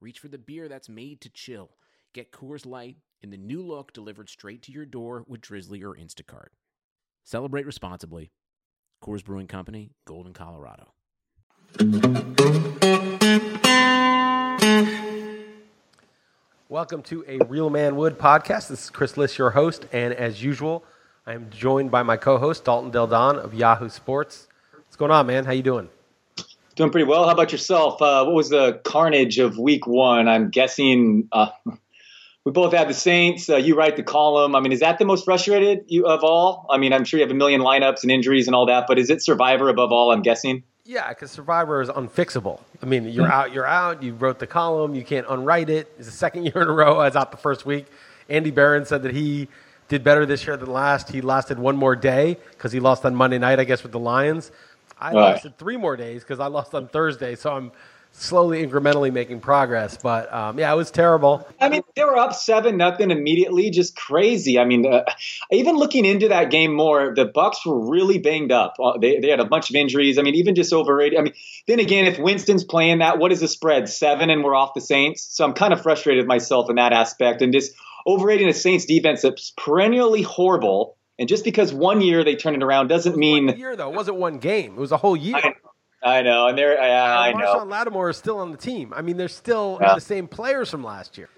reach for the beer that's made to chill. Get Coors Light in the new look delivered straight to your door with Drizzly or Instacart. Celebrate responsibly. Coors Brewing Company, Golden, Colorado. Welcome to a Real Man Wood podcast. This is Chris Liss, your host, and as usual, I am joined by my co-host Dalton Del Don of Yahoo Sports. What's going on, man? How you doing? Doing pretty well. How about yourself? Uh, what was the carnage of Week One? I'm guessing uh, we both had the Saints. Uh, you write the column. I mean, is that the most frustrated you of all? I mean, I'm sure you have a million lineups and injuries and all that, but is it Survivor above all? I'm guessing. Yeah, because Survivor is unfixable. I mean, you're out, you're out. You wrote the column. You can't unwrite it. It's the second year in a row. I was out the first week. Andy Barron said that he did better this year than last. He lasted one more day because he lost on Monday night, I guess, with the Lions. I Right. lasted three more days because I lost on Thursday. So I'm slowly, incrementally making progress. But um, yeah, it was terrible. I mean, they were up seven nothing immediately, just crazy. I mean, uh, even looking into that game more, the Bucs were really banged up. Uh, They, they had a bunch of injuries. I mean, even just overrated. I mean, then again, if Winston's playing that, what is the spread? Seven, and we're off the Saints. So I'm kind of frustrated with myself in that aspect, and just overrating a Saints defense that's perennially horrible. And just because one year they turn it around doesn't One mean year though, it wasn't one game. It was a whole year. I, I know. And they're I, I know. Marshon Lattimore is still on the team. I mean, they're still Yeah. the same players from last year.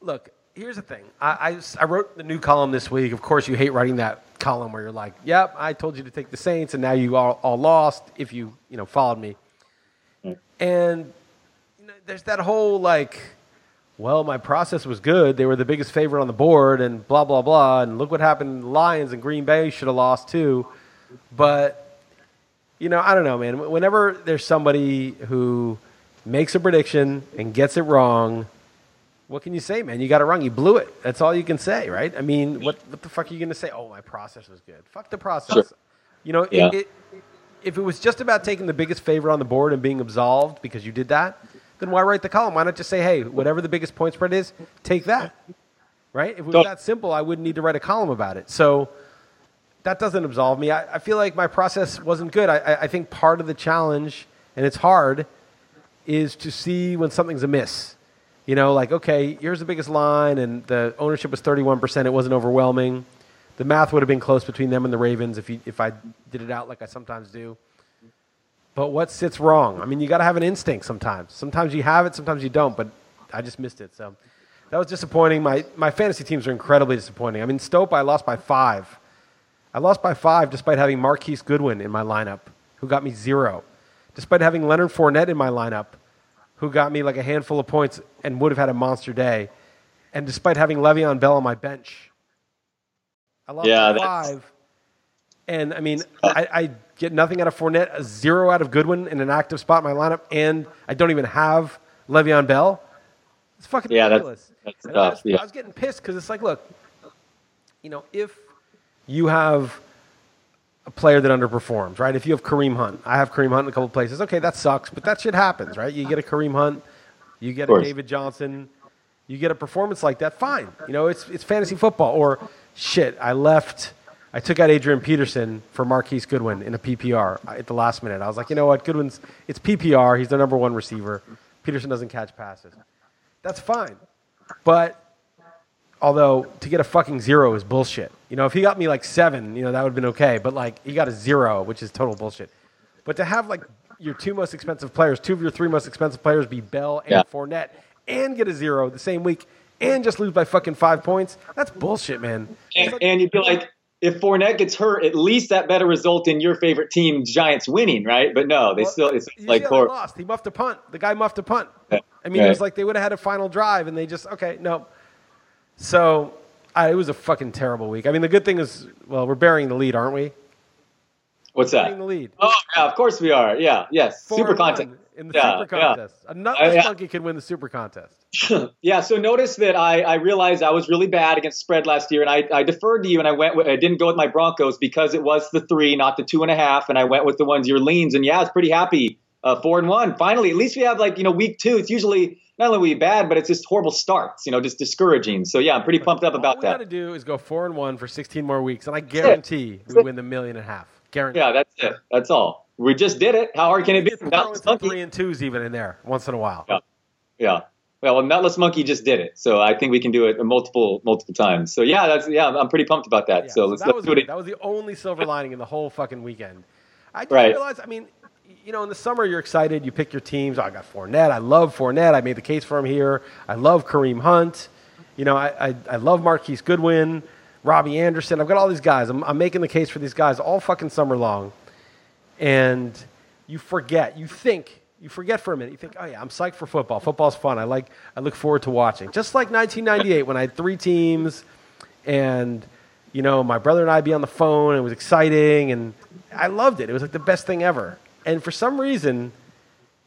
Look, here's the thing. I, I, I wrote the new column this week. Of course, you hate writing that column where you're like, "Yep, I told you to take the Saints, and now you all, all lost." If you you know followed me, hmm. and you know, there's that whole like, well, my process was good. They were the biggest favorite on the board, and blah blah blah. And look what happened. Lions and Green Bay should have lost too, but you know, I don't know, man. Whenever there's somebody who makes a prediction and gets it wrong, what can you say, man? You got it wrong. You blew it. That's all you can say, right? I mean, what what the fuck are you going to say? Oh, my process was good. Fuck the process. Sure. You know, Yeah. it, it, if it was just about taking the biggest favorite on the board and being absolved because you did that, then why write the column? Why not just say, hey, whatever the biggest point spread is, take that, right? If it was that simple, I wouldn't need to write a column about it. So that doesn't absolve me. I, I feel like my process wasn't good. I, I, I think part of the challenge, and it's hard, is to see when something's amiss. You know, like, okay, here's the biggest line, and the ownership was 31%. It wasn't overwhelming. The math would have been close between them and the Ravens if, you, if I did it out like I sometimes do. But what sits wrong? I mean, you got to have an instinct sometimes. Sometimes you have it, sometimes you don't, but I just missed it. So that was disappointing. My, my fantasy teams are incredibly disappointing. I mean, Stope, I lost by five. I lost by five despite having Marquise Goodwin in my lineup, who got me zero. Despite having Leonard Fournette in my lineup, who got me like a handful of points and would have had a monster day. And despite having Le'Veon Bell on my bench, I lost Yeah, by five. And I mean, I, I get nothing out of Fournette, a zero out of Goodwin in an active spot in my lineup, and I don't even have Le'Veon Bell. It's fucking Yeah, ridiculous. that's And I, was, yeah. I was getting pissed because it's like, look, you know, if you have a player that underperforms, right? If you have Kareem Hunt, I have Kareem Hunt in a couple places. Okay, that sucks, but that shit happens, right? You get a Kareem Hunt, you get a. David Johnson, you get a performance like that. Fine, you know, it's it's fantasy football. Or shit, I left. I took out Adrian Peterson for Marquise Goodwin in a PPR at the last minute. I was like, you know what, Goodwin's it's PPR. He's their number one receiver. Peterson doesn't catch passes. That's fine, but Although to get a fucking zero is bullshit. You know, if he got me like seven, you know, that would have been okay. But like he got a zero, which is total bullshit. But to have like your two most expensive players, two of your three most expensive players be Bell and Yeah. Fournette, and get a zero the same week, and just lose by fucking five points, that's bullshit, man. And, like- and you'd be like, if Fournette gets hurt, at least that better result in your favorite team, Giants, winning, right? But no, they Well, still it's like they lost. He muffed a punt. The guy muffed a punt. Yeah. I mean, it was like they would have had a final drive, and they just okay, no. So I, it was a fucking terrible week. I mean, the good thing is, well, we're burying the lead, aren't we? What's that? The lead. Oh yeah, of course we are. Yeah, yes. Four super contest. in the Yeah, super yeah. contest. A nutless yeah. monkey can win the super contest. Yeah, so notice that I, I realized I was really bad against spread last year, and I, I deferred to you, and I went with, I didn't go with my Broncos because it was the three, not the two and a half, and I went with the ones your leans, and yeah, I was pretty happy. Uh, four and one, finally. At least we have like you know week two. It's usually not only we bad, but it's just horrible starts. You know, just discouraging. So yeah, I'm pretty pumped up about All we that. got to do is go four and one for 16 more weeks, and I guarantee we win the million and a half. Guarantee. Yeah, that's it. That's all. We just did it. How hard can it be? Get throw in Nutless Monkey. three and twos even in there once in a while. Yeah. Yeah. Well, Nutless Monkey just did it, so I think we can do it multiple multiple times. So yeah, that's yeah, I'm pretty pumped about that. Yeah, so let's, that let's was do it. That was the only silver lining in the whole fucking weekend. I just Right. realized. I mean, you know, in the summer you're excited. You pick your teams. Oh, I got Fournette. I love Fournette. I made the case for him here. I love Kareem Hunt. You know, I I, I love Marquise Goodwin, Robbie Anderson. I've got all these guys. I'm, I'm making the case for these guys all fucking summer long, and you forget. You think. You forget for a minute. You think, oh yeah, I'm psyched for football. Football's fun. I like. I look forward to watching. Just like 1998 when I had three teams, and you know, my brother and I'd be on the phone. It was exciting, and I loved it. It was like the best thing ever. And for some reason,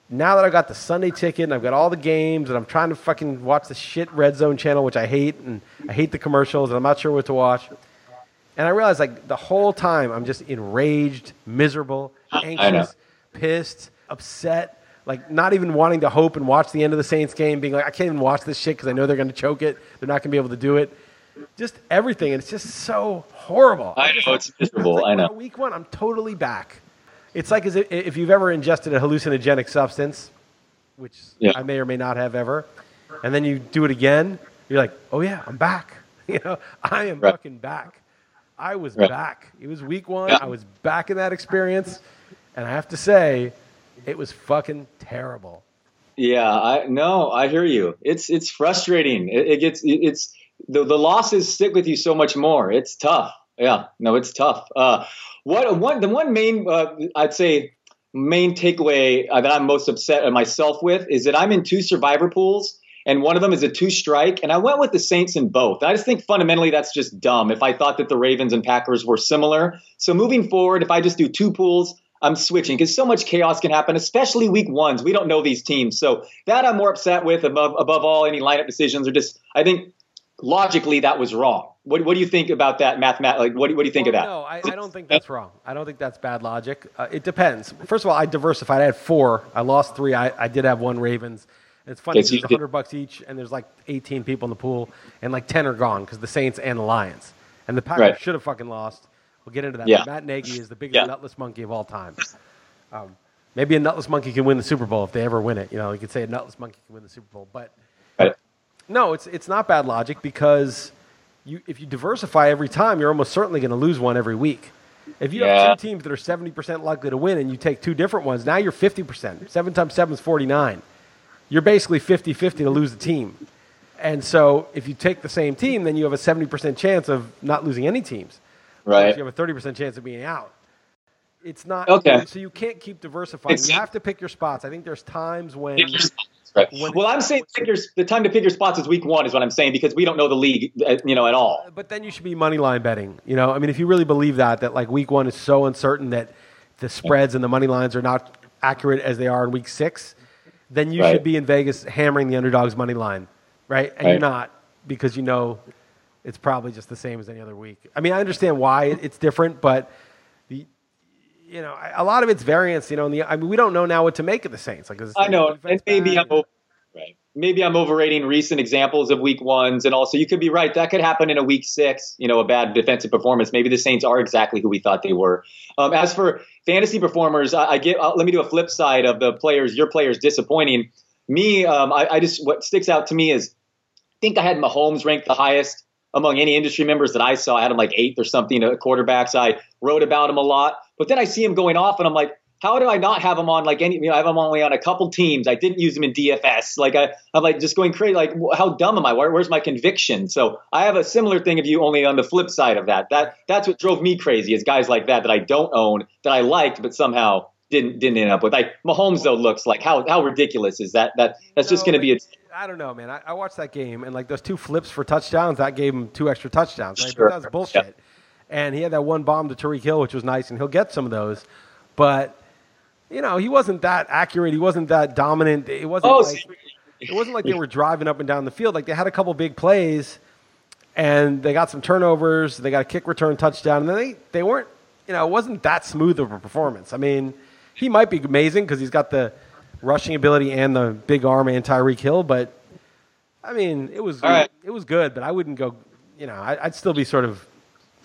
now that I got the Sunday ticket and I've got all the games, and I'm trying to fucking watch the shit Red Zone channel, which I hate, and I hate the commercials, and I'm not sure what to watch. And I realized, like, the whole time I'm just enraged, miserable, anxious, pissed, upset, like not even wanting to hope and watch the end of the Saints game, being like, I can't even watch this shit because I know they're going to choke it. They're not going to be able to do it. Just everything. And it's just so horrible. I know it's miserable. like, I know. Week one, I'm totally back. It's like as if, if you've ever ingested a hallucinogenic substance, which Yeah. I may or may not have ever, and then you do it again, you're like, oh yeah, I'm back. You know, I am Right. fucking back. I was Right. back. It was week one. Yeah. I was back in that experience, and I have to say, it was fucking terrible. Yeah, I no, I hear you. It's it's frustrating. It, it gets it- it's the the losses stick with you so much more. It's tough. Yeah, no, it's tough. Uh, what one the one main uh, I'd say main takeaway uh, that I'm most upset at myself with is that I'm in two survivor pools. And one of them is a two strike, and I went with the Saints in both. I just think fundamentally that's just dumb. If I thought that the Ravens and Packers were similar, so moving forward, if I just do two pools, I'm switching because so much chaos can happen, especially week ones. We don't know these teams, so that I'm more upset with above above all any lineup decisions. Or just I think logically that was wrong. What, what do you think about that mathematically? Like what, do- what do you think Well, of that? No, I, I don't think that's wrong. I don't think that's bad logic. Uh, it depends. First of all, I diversified. I had four. I lost three. I, I did have one Ravens. It's funny Okay, so because you it's 100 bucks each, and there's like 18 people in the pool, and like 10 are gone because the Saints and the Lions. And the Packers Right. should have fucking lost. We'll get into that. Yeah. Matt Nagy is the biggest Yeah. nutless monkey of all time. Um, maybe a nutless monkey can win the Super Bowl if they ever win it. You know, you could say a nutless monkey can win the Super Bowl. But. No, it's it's not bad logic because you if you diversify every time, you're almost certainly going to lose one every week. If you Yeah. have two teams that are seventy percent likely to win, and you take two different ones, now you're fifty percent. Seven times seven is forty nine. You're basically 50-50 to lose the team. And so if you take the same team, then you have a seventy percent chance of not losing any teams. Right. You have a thirty percent chance of being out. It's not Okay. So you can't keep diversifying. It's- you have to pick your spots. I think there's times when Pick your spots, right. When Well, I'm saying pick your, the time to pick your spots is week one, is what I'm saying, because we don't know the league, uh, you know, at all. But then you should be money line betting. You know, I mean, if you really believe that, that like week one is so uncertain that the spreads and the money lines are not accurate as they are in week six, then you Right. should be in Vegas hammering the underdog's money line, right? And you're not because you know it's probably just the same as any other week. I mean, I understand why it's different, but the you know, a lot of it's variance. You know, the, I mean, we don't know now what to make of the Saints. Like, I know, and maybe? I'm over, right. Maybe I'm overrating recent examples of week ones, and also you could be right. That could happen in a week six. You know, a bad defensive performance. Maybe the Saints are exactly who we thought they were. Um, as for fantasy performers, I, I get. Uh, let me do a flip side of the players. Your players disappointing. Me, um, I, I just what sticks out to me is I think I had Mahomes ranked the highest among any industry members that I saw. I had him like eighth or something at quarterbacks. I wrote about him a lot, but then I see him going off, and I'm like, how do I not have him on like any? You know, I have him only on a couple teams. I didn't use him in DFS. Like I, I'm like just going crazy. Like how dumb am I? Where, where's my conviction? So I have a similar thing of you, only on the flip side of that. That that's what drove me crazy. Is guys like that that I don't own that I liked, but somehow didn't didn't end up with. Like Mahomes though looks like how how ridiculous is that? That that's just going to be a I don't know, man. I, I watched that game, and like those two flips for touchdowns, that gave him two extra touchdowns, right? Sure. That was bullshit. and he had that one bomb to Tyreek Hill, which was nice, and he'll get some of those. But you know, he wasn't that accurate. He wasn't that dominant. It wasn't Oh, like it wasn't like they were driving up and down the field. Like they had a couple big plays, and they got some turnovers. They got a kick return touchdown, and then they they weren't. You know, it wasn't that smooth of a performance. I mean, he might be amazing because he's got the rushing ability and the big arm and Tyreek Hill, but I mean, it was right. it was good, but I wouldn't go. You know, I, I'd still be sort of.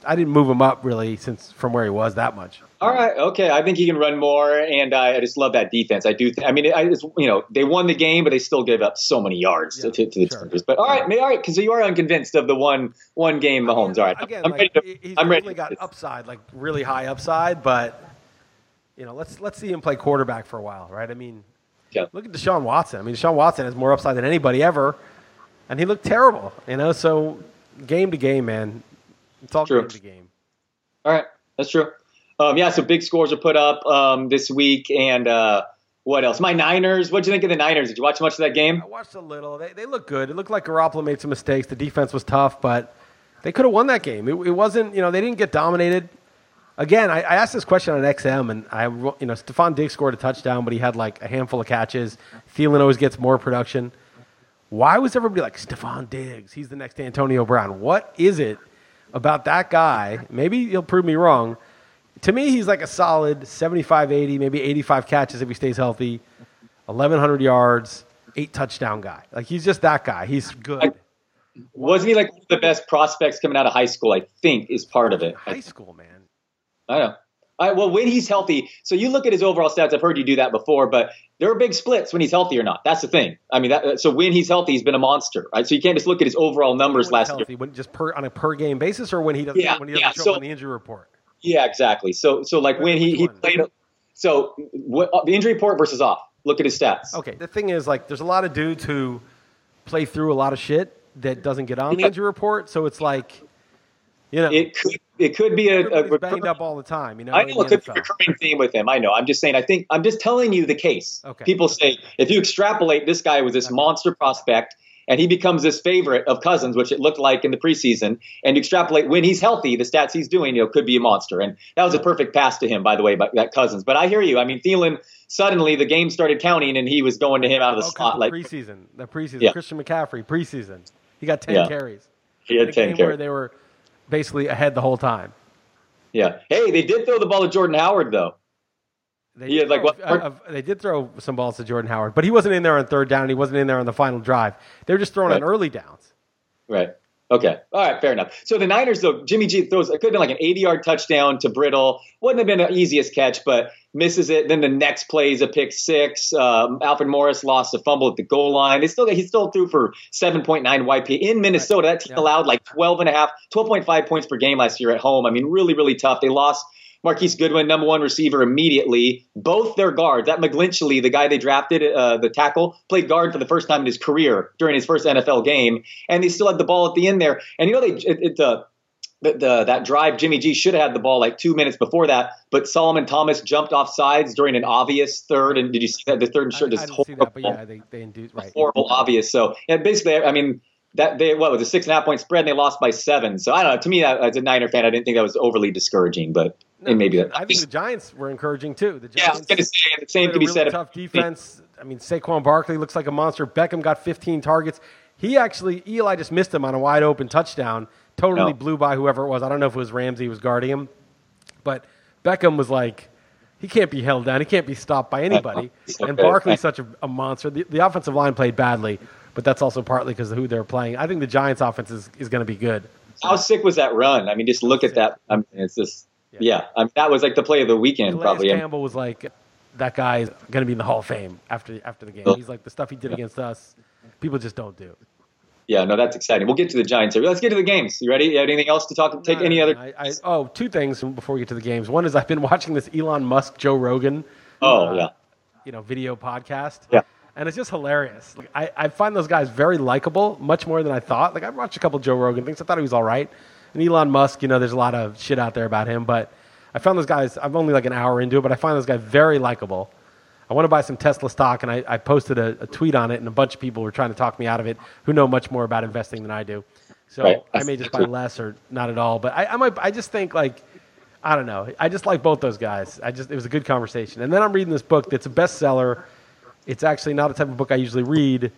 I didn't move him up really since from where he was that much. All right, okay. I think he can run more, and I, I just love that defense. I do. Th- I mean, I just, you know, they won the game, but they still gave up so many yards Yeah, to, to the sure. Chargers. But all right, all right, because you are unconvinced of the one one game Mahomes. All right, Again, I'm like, ready to. he's I'm ready. definitely got upside, like really high upside, but you know, let's let's see him play quarterback for a while, right? I mean, Yeah. look at Deshaun Watson. I mean, Deshaun Watson has more upside than anybody ever, and he looked terrible. You know, so game to game, man, it's all True. game to game. All right, that's true. Um, yeah, so big scores are put up um, this week, and uh, what else? My Niners. What'd you think of the Niners? Did you watch much of that game? I watched a little. They they look good. It looked like Garoppolo made some mistakes. The defense was tough, but they could have won that game. It, it wasn't. You know, they didn't get dominated. Again, I, I asked this question on XM, and I, you know, Stephon Diggs scored a touchdown, but he had like a handful of catches. Thielen always gets more production. Why was everybody like Stephon Diggs? He's the next Antonio Brown. What is it about that guy? Maybe he'll prove me wrong. To me, he's like a solid 75, 80, maybe 85 catches if he stays healthy, 1,100 yards, eight touchdown guy. Like he's just that guy. He's good. Wasn't he like one of the best prospects coming out of high school? I think is part of it. High school, man. I know. All right, well, when he's healthy, so you look at his overall stats. I've heard you do that before, but there are big splits when he's healthy or not. That's the thing. I mean, that, so when he's healthy, he's been a monster, right? So you can't just look at his overall numbers last year. healthy, when, just per, on a per game basis, or when he doesn't Yeah, when he doesn't yeah, show so- up on the injury report. Yeah, exactly. So, so like when he, he played, so what, uh, the injury report versus off. Look at his stats. Okay, the thing is, like, there's a lot of dudes who play through a lot of shit that doesn't get on the injury report. So it's like, you know, It could it could be a, a banged up all the time. You know, I know it could be a recurring theme with him. I know. I'm just saying. I think I'm just telling you the case. Okay. People say if you extrapolate, this guy was this monster prospect, and he becomes this favorite of Cousins, which it looked like in the preseason. And you extrapolate when he's healthy, the stats he's doing, you know, could be a monster. And that was a perfect pass to him, by the way, by that Cousins. But I hear you. I mean, Thielen suddenly the game started counting, and he was going to him out of the slot the like preseason, the preseason, Yeah. Christian McCaffrey preseason, he got ten Yeah. carries. he had ten game where they were basically ahead the whole time. Yeah. Hey, they did throw the ball to Jordan Howard though. They He did like, throw- what- uh, they did throw some balls to Jordan Howard, but he wasn't in there on third down. And he wasn't in there on the final drive. They were just throwing on early downs. Right. Okay. All right. Fair enough. So the Niners, though, Jimmy G throws, it could have been like an 80 yard touchdown to Brittle. Wouldn't have been the easiest catch, but misses it. Then the next play is a pick six. Um, Alfred Morris lost a fumble at the goal line. They still, he still threw for 7.9 YP in Minnesota. That team allowed like 12 and a half, 12.5 points per game last year at home. I mean, really, really tough. They lost Marquise Goodwin, number one receiver, immediately. Both their guards, that McGlinchey, the guy they drafted, uh, the tackle, played guard for the first time in his career during his first NFL game, and they still had the ball at the end there. And you know, they it, it, uh, the, the that drive, Jimmy G should have had the ball like two minutes before that, but Solomon Thomas jumped off sides during an obvious third. And did you see that? The third and short, I just didn't see that, but horrible yeah, they they induced right. horrible obvious. So and basically, I mean that they what was a six and a half point spread and they lost by seven. So I don't know. To me, as a Niner fan, I didn't think that was overly discouraging, but and maybe that. I think the Giants were encouraging too. The yeah, I was going to say the same could be really said. Tough defense. I mean, Saquon Barkley looks like a monster. Beckham got 15 targets. He actually Eli just missed him on a wide open touchdown. Totally No. blew by whoever it was. I don't know if it was Ramsey was guarding him, but Beckham was like, he can't be held down. He can't be stopped by anybody. So and. Barkley's such a, a monster. The, the offensive line played badly, but that's also partly because of who they're playing. I think the Giants' offense is, is going to be good. How sick was that run? I mean, just look at that. I mean, it's just Yeah. yeah. I mean, that was like the play of the weekend, Calais probably. Campbell was like, that guy is going to be in the Hall of Fame after after the game. He's like the stuff he did against us, people just don't do. Yeah, no, that's exciting. We'll get to the Giants. Let's get to the games. You ready? You have anything else to talk? Take No, any no, other? I, I, oh, two things before we get to the games. One is I've been watching this Elon Musk Joe Rogan, Oh uh, yeah. you know, video podcast. Yeah. And it's just hilarious. Like, I, I find those guys very likable, much more than I thought. Like I've watched a couple Joe Rogan things. I thought he was all right. And Elon Musk, you know, there's a lot of shit out there about him, but I found those guys. I'm only like an hour into it, but I find those guys very likable. I want to buy some Tesla stock, and I, I posted a, a tweet on it, and a bunch of people were trying to talk me out of it who know much more about investing than I do. So Right. I may just buy less or not at all. But I, I might. I just think like I don't know. I just like both those guys. I just it was a good conversation. And then I'm reading this book that's a bestseller. It's actually not a type of book I usually read,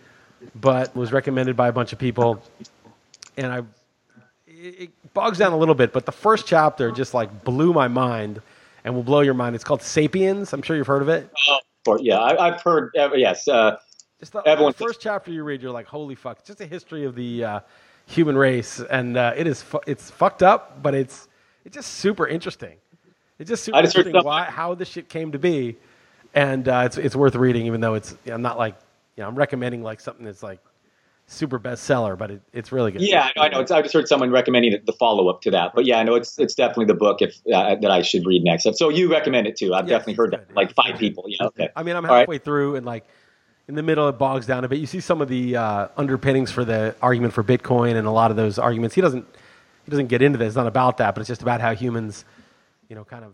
but was recommended by a bunch of people, and I it, bogs down a little bit. But the first chapter just like blew my mind, and will blow your mind. It's called *Sapiens*. I'm sure you've heard of it. Or, yeah, I, I've heard. Uh, yes, uh, Just the, Everyone- the first chapter you read, you're like, holy fuck! It's just a history of the uh, human race, and uh, it is fu- it's fucked up, but it's it's just super interesting. It's just super just interesting why how this shit came to be, and uh, it's it's worth reading, even though it's I'm not like you know I'm recommending like something that's like super bestseller, but it, it's really good. yeah, I know. I. It's, I just heard someone recommending the, the follow up to that. But yeah, I know it's it's definitely the book if uh, that I should read next. So you recommend it too? I've definitely heard it's that. Like five good. people. Yeah. Okay. I mean, I'm All right. halfway through, and like in the middle, it bogs down a bit. You see some of the uh, underpinnings for the argument for Bitcoin, and a lot of those arguments. He doesn't he doesn't get into this. It's not about that, but it's just about how humans, you know, kind of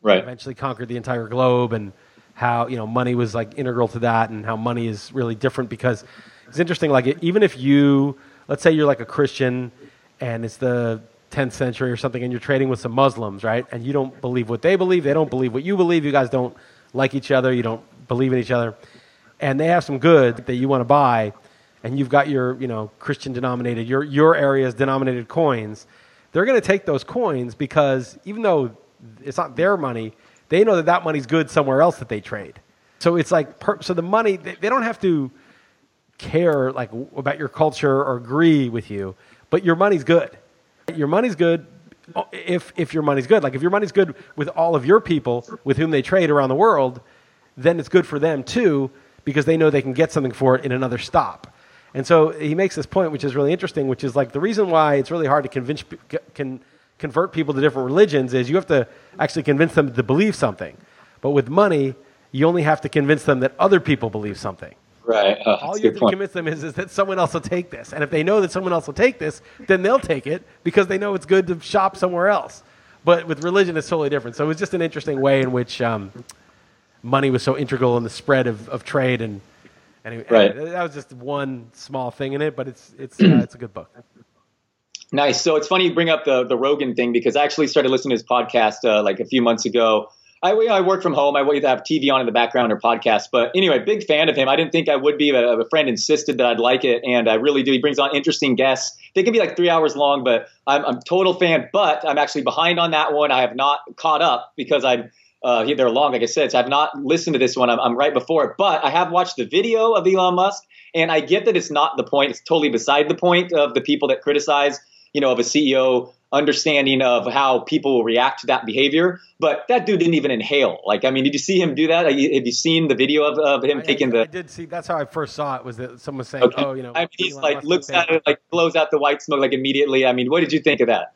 Right. eventually conquered the entire globe, and how you know money was like integral to that, and how money is really different because it's interesting. Like even if you, let's say you're like a Christian, and it's the 10th century or something, and you're trading with some Muslims, right? And you don't believe what they believe, they don't believe what you believe. You guys don't like each other, you don't believe in each other, and they have some good that you want to buy, and you've got your you know Christian denominated your your area's denominated coins. They're going to take those coins because even though it's not their money, they know that that money's good somewhere else that they trade. So it's like per, so the money they, they don't have to care like about your culture or agree with you, but your money's good. Your money's good uh, if if your money's good. Like if your money's good with all of your people with whom they trade around the world, then it's good for them too because they know they can get something for it in another stop. And so he makes this point, which is really interesting, which is like the reason why it's really hard to convince can convert people to different religions is you have to actually convince them to believe something. But with money, you only have to convince them that other people believe something. Right. Uh, All you have to point. convince them is, is that someone else will take this. And if they know that someone else will take this, then they'll take it because they know it's good to shop somewhere else. But with religion, it's totally different. So it was just an interesting way in which um, money was so integral in the spread of, of trade. And anyway, Right. anyway, that was just one small thing in it, but it's, it's, uh, it's a good book. Nice. So it's funny you bring up the the Rogan thing because I actually started listening to his podcast uh, like a few months ago. I, you know, I work from home. I either have TV on in the background or podcast. But anyway, big fan of him. I didn't think I would be, but a friend insisted that I'd like it, and I really do. He brings on interesting guests. They can be like three hours long, but I'm I'm total fan. But I'm actually behind on that one. I have not caught up because I. Uh, they're long, like I said. So I've not listened to this one. I'm, I'm right before it, but I have watched the video of Elon Musk, and I get that it's not the point. It's totally beside the point of the people that criticize you know, of a CEO understanding of how people will react to that behavior. But that dude didn't even inhale. Like, I mean, did you see him do that? Have you seen the video of, of him I- taking I, I the? did see. That's how I first saw it. Was that someone was saying, Okay. "Oh, you know," I mean, he's Elon like looks at it, like blows out the white smoke like immediately. I mean, what did you think of that?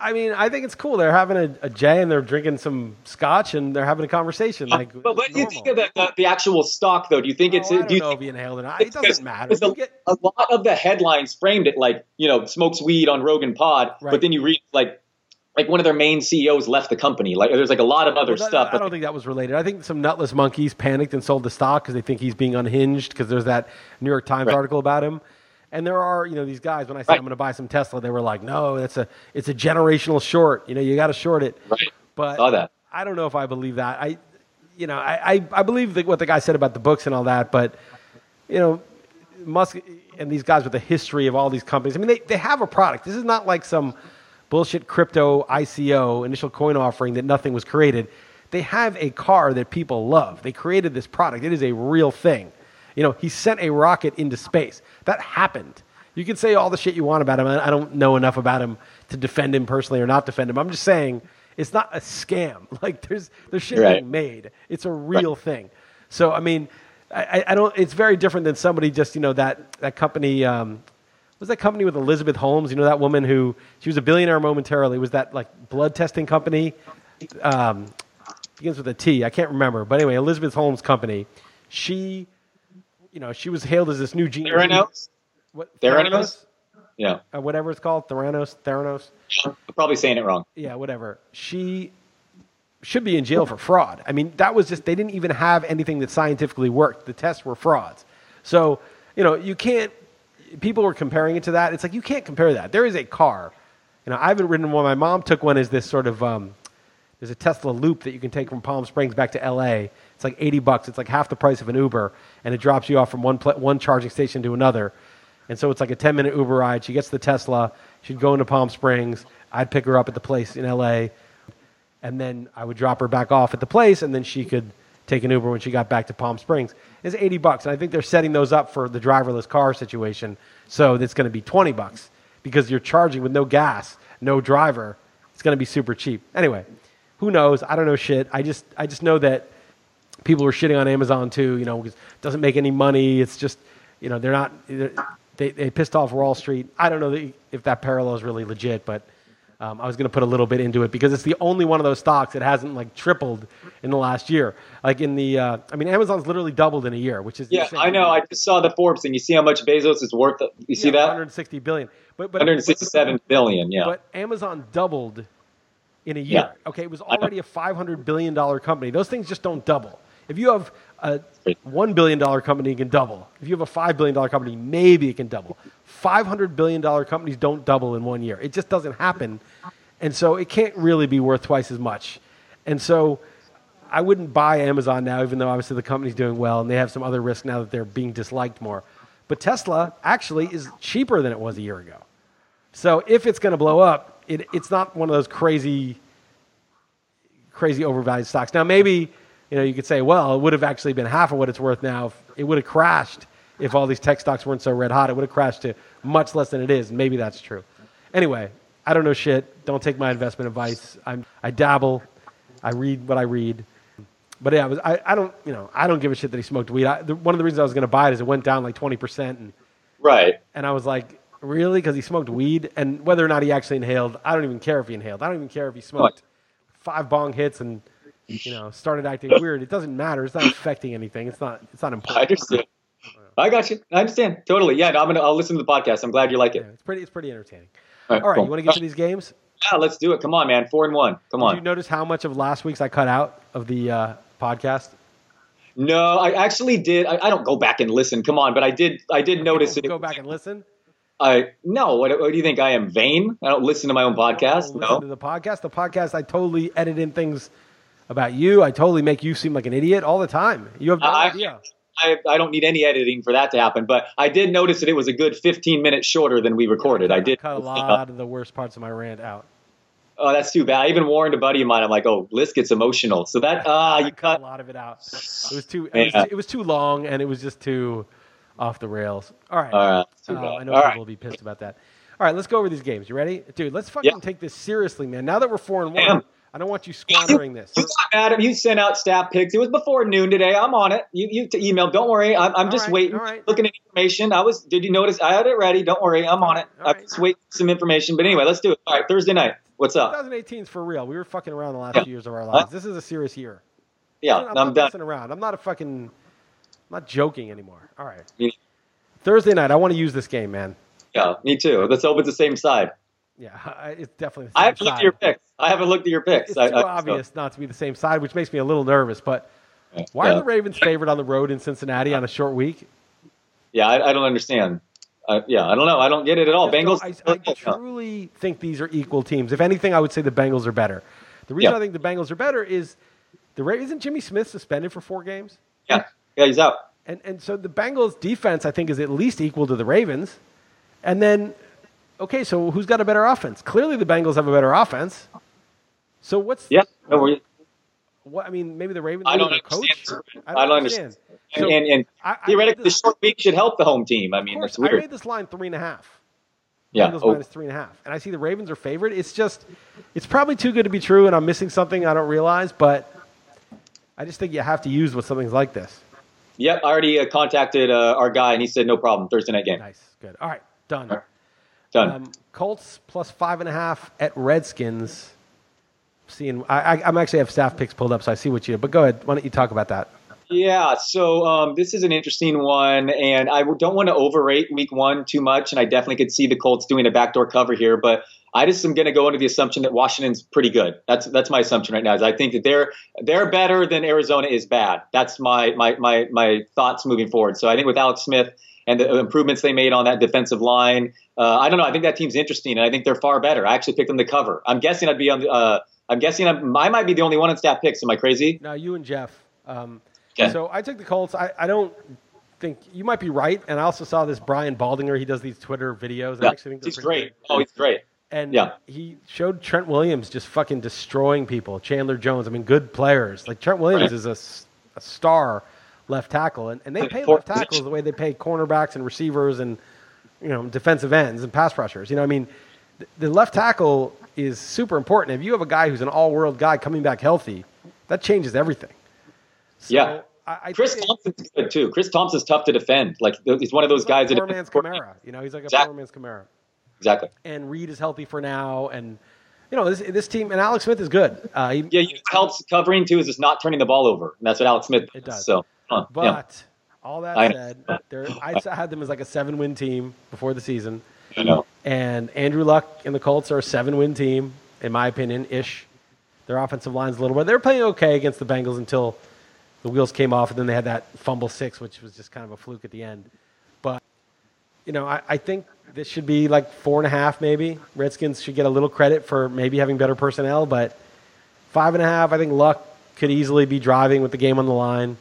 I mean, I think it's cool. They're having a, a J and they're drinking some scotch and they're having a conversation. Uh, like, but what do you think of the, the, the actual stock, though? Do you think oh, it's? Oh, I do you know think if he inhaled or not. It doesn't matter. You a, get- a lot of the headlines framed it like you know smokes weed on Rogan Pod, Right. but then you read like like one of their main CEOs left the company. Like there's like a lot of other Well, that- stuff. I don't think that was related. I think some nutless monkeys panicked and sold the stock because they think he's being unhinged because there's that New York Times Right. article about him. And there are, you know, these guys. When I said Right. I'm going to buy some Tesla, they were like, "No, that's a it's a generational short. You know, you got to short it." Right. But Saw that. I don't know if I believe that. I, you know, I I, I believe that what the guy said about the books and all that, but you know, Musk and these guys with the history of all these companies. I mean, they, they have a product. This is not like some bullshit crypto ICO initial coin offering that nothing was created. They have a car that people love. They created this product. It is a real thing. You know, he sent a rocket into space. That happened. You can say all the shit you want about him. I don't know enough about him to defend him personally or not defend him. I'm just saying it's not a scam. Like there's there's shit Right. being made. It's a real thing. So I mean, I, I- I don't. It's very different than somebody just you know that that company. Um, was that company with Elizabeth Holmes? You know that woman who she was a billionaire momentarily. Was that like blood testing company? Um, begins with a T. I can't remember, but anyway, Elizabeth Holmes company. She, you know, she was hailed as this new genius. Theranos? What, Theranos? Yeah, Uh, whatever it's called, Theranos, Theranos. I'm probably saying it wrong. Yeah, whatever. She should be in jail for fraud. I mean, that was just, they didn't even have anything that scientifically worked. The tests were frauds. So, you know, you can't, people were comparing it to that. It's like you can't compare that. There is a car. You know, I haven't ridden one. My mom took one as this sort of um, there's a Tesla Loop that you can take from Palm Springs back to L.A. It's like 80 bucks. It's like half the price of an Uber, and it drops you off from one one charging station to another. And so it's like a 10 minute Uber ride. She gets the Tesla. She'd go into Palm Springs. I'd pick her up at the place in L.A. And then I would drop her back off at the place, and then she could take an Uber when she got back to Palm Springs. It's 80 bucks. And I think they're setting those up for the driverless car situation. So it's going to be 20 bucks because you're charging with no gas, no driver. It's going to be super cheap. Anyway, who knows? I don't know shit. I just, I just know that people were shitting on Amazon too, you know, because it doesn't make any money. It's just, you know, they're not, they're, they, they pissed off Wall Street. I don't know if that parallel is really legit, but um, I was going to put a little bit into it because it's the only one of those stocks that hasn't like tripled in the last year. Like in the, uh, I mean, Amazon's literally doubled in a year, which is yeah. insane. I know. I just saw the Forbes thing. You see how much Bezos is worth? You see that? 160 billion. But, but 167 billion. Yeah. But Amazon doubled in a year. Yeah. Okay, it was already a five hundred billion dollar company. Those things just don't double. If you have a one billion dollar company, it can double. If you have a five billion dollar company, maybe it can double. Five hundred billion dollar companies don't double in one year. It just doesn't happen, and so it can't really be worth twice as much. And so. I wouldn't buy Amazon now, even though obviously the company's doing well and they have some other risk now that they're being disliked more. But Tesla actually is cheaper than it was a year ago. So if it's going to blow up, it, it's not one of those crazy, crazy overvalued stocks. Now maybe you know you could say, well, it would have actually been half of what it's worth now. If it would have crashed if all these tech stocks weren't so red hot. It would have crashed to much less than it is. Maybe that's true. Anyway, I don't know shit. Don't take my investment advice. I'm, I dabble. I read what I read. But yeah, I, was, I, I don't you know I don't give a shit that he smoked weed. I, the, one of the reasons I was going to buy it is it went down like twenty percent and right. and I was like, really? Because he smoked weed? And whether or not he actually inhaled, I don't even care if he inhaled. I don't even care if he smoked five bong hits and, you know, started acting weird. It doesn't matter. It's not affecting anything. It's not, it's not important. I understand. I got you. I understand totally. Yeah, no, I'm gonna. I'll listen to the podcast. I'm glad you like Yeah, it. it's pretty, it's pretty entertaining. All All right. cool. You want to get to these games? Yeah, let's do it. Come on, man. Four and one. Come on. Did you notice how much of last week's I cut out of the uh, podcast? No, I actually did. I, I don't go back and listen. Come on, but I did. I did notice it. Go back and listen. I no. What, what do you think? I am vain. I don't listen to my own podcast. Listen No. to the podcast. The podcast, I totally edit in things about you. I totally make you seem like an idiot all the time. You have no I- idea. I, I don't need any editing for that to happen. But I did notice that it was a good 15 minutes shorter than we recorded. I did. cut a lot of the worst parts of my rant out. Oh, that's too bad. I even warned a buddy of mine. I'm like, oh, Bliss gets emotional. So that ah, I you cut cut. a lot of it out. It was too. It was, Yeah. it was too long, and it was just too off the rails. All right. All right. Uh. I know All people right. will be pissed about that. All right, let's go over these games. You ready, dude? Let's fucking Yeah. take this seriously, man. Now that we're four and one, Damn. I don't want you squandering this. You Adam, you sent out staff picks. It was before noon today. I'm on it. You you t- emailed. Don't worry. I'm, I'm just right, waiting, right. looking at information. I was. Did you notice? I had it ready. Don't worry. I'm on it. All I'm right. just waiting for some information. But anyway, let's do it. All right, Thursday night. What's up? 2018 is for real. We were fucking around the last Yeah. few years of our lives. This is a serious year. Yeah, I'm, I'm, done. messing around. I'm not a fucking. I'm not joking anymore. All right. Me- Thursday night. I want to use this game, man. Yeah, me too. Let's hope it's the same side. Yeah, it's definitely. The I haven't looked at your picks. I haven't looked at your picks. It's I, too I- so- obvious not to be the same side, which makes me a little nervous. But why yeah. are the Ravens favored on the road in Cincinnati on a short week? Yeah, I, I don't understand. Uh, yeah, I don't know. I don't get it at all. Bengals. I, I truly think these are equal teams. If anything, I would say the Bengals are better. The reason Yeah. I think the Bengals are better is the Ra- isn't Jimmy Smith suspended for four games, yeah, yeah, he's out. and and so the Bengals defense I think is at least equal to the Ravens, and then okay, so who's got a better offense? Clearly, the Bengals have a better offense. So what's Yeah, no worries. what? I mean, maybe the Ravens. I don't their coach. understand. I I don't, don't understand. And, So, and, and I- I made theoretically, the short week should help the home team. I Of mean, course, that's I weird. made this line three and a half. yeah. Bengals Oh, minus three and a half, and I see the Ravens are favored. It's just, it's probably too good to be true, and I'm missing something I don't realize. But I just think you have to use with something like this. Yep, I already uh, contacted uh, our guy, and he said no problem. Thursday night game. Nice, good. All right, done. All right. Done. Um, Colts plus five and a half at Redskins. Seeing, I, I, I'm actually have staff picks pulled up, so I see what you. But go ahead. Why don't you talk about that? Yeah, so um, this is an interesting one, and I don't want to overrate Week One too much, and I definitely could see the Colts doing a backdoor cover here, but I just am going to go under the assumption that Washington's pretty good. That's that's my assumption right now. Is I think that they're they're better than Arizona is bad. That's my my my my thoughts moving forward. So I think with Alex Smith and the improvements they made on that defensive line. Uh, I don't know. I think that team's interesting, and I think they're far better. I actually picked them to cover. I'm guessing I'd be on. Uh, I'm guessing I'm, i might be the only one in staff picks. Am I crazy? No, you and Jeff. Um, Okay. So I took the Colts. I, I don't think you might be right. And I also saw this Brian Baldinger. He does these Twitter videos. I actually think he's pretty great. Oh, he's great. And Yeah. he showed Trent Williams just fucking destroying people. Chandler Jones. I mean, good players. Like Trent Williams Right. is a star left tackle, and, and they pay left tackles the way they pay cornerbacks and receivers and you know defensive ends and pass rushers. You know, I mean, th- the left tackle is super important. If you have a guy who's an all-world guy coming back healthy, that changes everything. So Yeah. I, I Chris Thompson's good too. Chris Thompson's tough to defend. Like he's one of those he's like guys that poor man's Kamara. You know, he's like a Exactly. poor man's Kamara. Exactly. And Reed is healthy for now, and you know this this team and Alex Smith is good. Uh, he, Yeah, it helps covering too is just not turning the ball over, and that's what Alex Smith It does. So, huh, But yeah, all that I- said, I had them as like a seven win team before the season. I know. And Andrew Luck and the Colts are a seven win team, in my opinion, ish. Their offensive line's a little bit. They were playing okay against the Bengals until the wheels came off, and then they had that fumble six, which was just kind of a fluke at the end. But, you know, I, I think this should be like four and a half, maybe. Redskins should get a little credit for maybe having better personnel, but five and a half, I think Luck could easily be driving with the game on the line.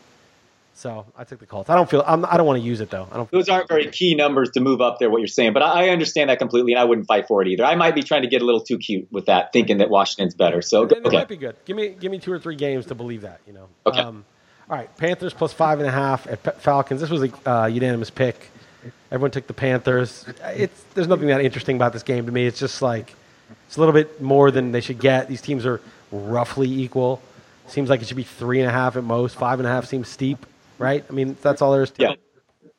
So I took the Colts. I don't feel I'm, I don't want to use it though. I don't. Those aren't very key numbers to move up there. What you're saying, but I, I understand that completely, and I wouldn't fight for it either. I might be trying to get a little too cute with that, thinking that Washington's better. So It, it okay, might be good. Give me give me two or three games to believe that. You know. Okay. Um, all right, Panthers plus five and a half at Falcons. This was a uh, unanimous pick. Everyone took the Panthers. It's there's nothing that interesting about this game to me. It's just like it's a little bit more than they should get. These teams are roughly equal. Seems like it should be three and a half at most. Five and a half seems steep, right? I mean, that's all there is to yeah. it.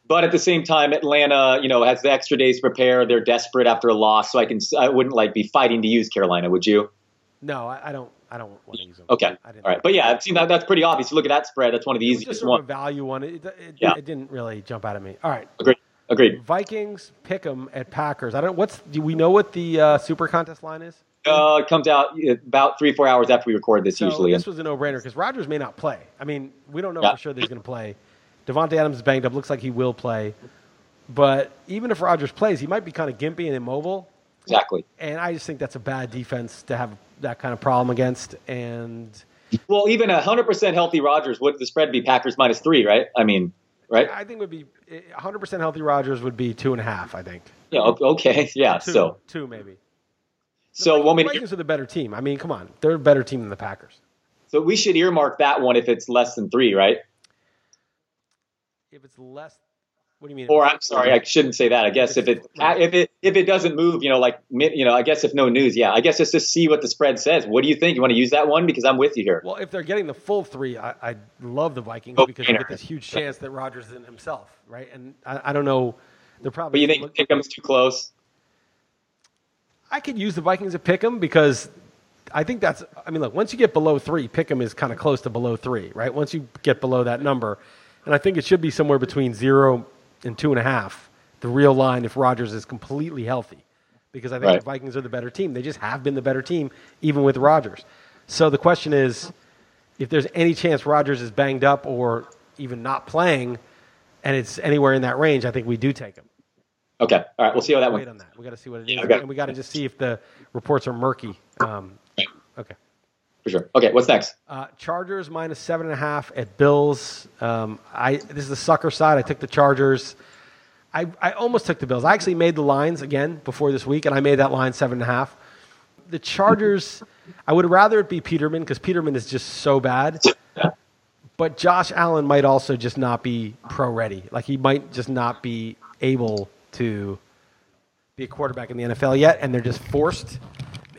But at the same time, Atlanta, you know, has the extra days to prepare. They're desperate after a loss, so I can I wouldn't like be fighting to use Carolina, would you? No, I, I don't. I don't want to use them. Okay, all right. But yeah, I've seen that. That's pretty obvious. Look at that spread. That's one of the just easiest sort of a value one. It, it, it, Yeah. it didn't really jump out at me. All right, Agreed. Agreed. Vikings pick 'em at Packers. I don't. What's do we know what the uh, super contest line is? Uh, it comes out about three, four hours after we record this So usually. this was a no-brainer because Rodgers may not play. I mean, we don't know Yeah. for sure that he's going to play. Davante Adams is banged up. Looks like he will play. But even if Rodgers plays, he might be kind of gimpy and immobile. exactly. And I just think that's a bad defense to have that kind of problem against. And Well, even a hundred percent healthy Rodgers, would the spread be Packers minus three? Right? I mean, right? I think it would be 100% healthy Rodgers would be two and a half. I think Yeah. Okay. Yeah. two, So, two maybe. The so Vikings, want me the to, Vikings are the better team. I mean, come on, they're a better team than the Packers. so we should earmark that one if it's less than three, right? If it's less, what do you mean? Or I'm sorry, I shouldn't say that. I guess if it if it if it doesn't move, you know, like you know, I guess if no news, yeah, I guess it's just see what the spread says. What do you think? You want to use that one because I'm with you here. Well, if they're getting the full three, I, I love the Vikings Oh, because Painter. get this huge chance that Rodgers isn't himself, right? And I, I don't know. They're probably. But you think Pickham's too close? I could use the Vikings to pick them because I think that's. I mean, look, once you get below three, pick them is kind of close to below three, right? Once you get below that number, and I think it should be somewhere between zero and two and a half, the real line if Rodgers is completely healthy, because I think Right. the Vikings are the better team. They just have been the better team, even with Rodgers. So the question is, if there's any chance Rodgers is banged up or even not playing, and it's anywhere in that range, I think we do take him Okay, all right, we'll see how that wait one. on that. We got to see what it is, Yeah, okay. and we got to just see if the reports are murky. Um, okay. For sure. Okay, what's next? Uh, Chargers minus seven and a half at Bills. Um, I this is the sucker side. I took the Chargers. I, I almost took the Bills. I actually made the lines again before this week, and I made that line seven and a half. The Chargers. I would rather it be Peterman because Peterman is just so bad. But Josh Allen might also just not be pro ready. Like he might just not be able to be a quarterback in the NFL yet, and they're just forced.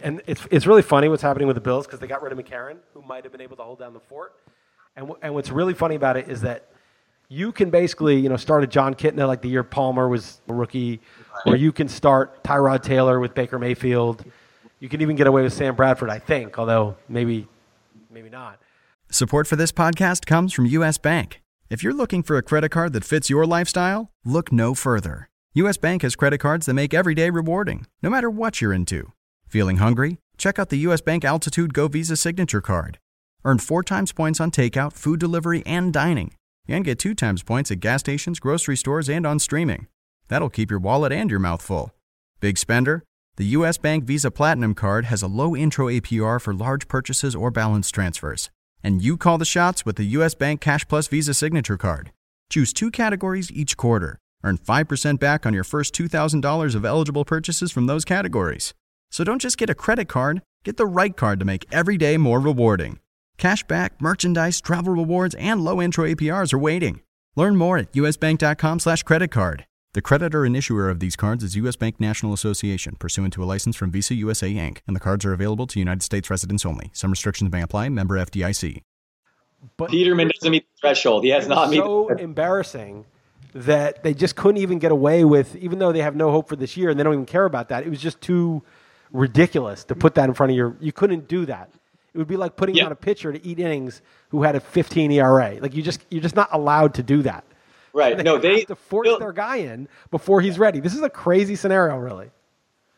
And it's it's really funny what's happening with the Bills because they got rid of McCarron, who might have been able to hold down the fort. And w- and what's really funny about it is that you can basically you know start a Jon Kitna like the year Palmer was a rookie, or you can start Tyrod Taylor with Baker Mayfield. You can even get away with Sam Bradford, I think, although maybe maybe not. Support for this podcast comes from US Bank. If you're looking for a credit card that fits your lifestyle, look no further. US Bank has credit cards that make every day rewarding, no matter what you're into. Feeling hungry? Check out the US Bank Altitude Go Visa Signature Card. Earn four times points on takeout, food delivery, and dining. and get two times points at gas stations, grocery stores, and on streaming. That'll keep your wallet and your mouth full. Big spender? The US Bank Visa Platinum Card has a low intro APR for large purchases or balance transfers. And you call the shots with the US Bank Cash Plus Visa Signature Card. Choose two categories each quarter. Earn 5% back on your first $2,000 of eligible purchases from those categories. So don't just get a credit card, get the right card to make every day more rewarding. Cashback, merchandise, travel rewards, and low intro APRs are waiting. Learn more at usbank.com slash credit card. The creditor and issuer of these cards is U.S. Bank National Association, pursuant to a license from Visa USA Inc., and the cards are available to United States residents only. Some restrictions may apply. Member FDIC. But Peterman doesn't meet the threshold. He has it not was met. so embarrassing that they just couldn't even get away with, even though they have no hope for this year and they don't even care about that. It was just too ridiculous to put that in front of your. You couldn't do that. It would be like putting Yeah. on a pitcher to eat innings who had a 15 ERA. Like you just you're just not allowed to do that. right. They No, have they to force their guy in before he's ready. This is a crazy scenario, really.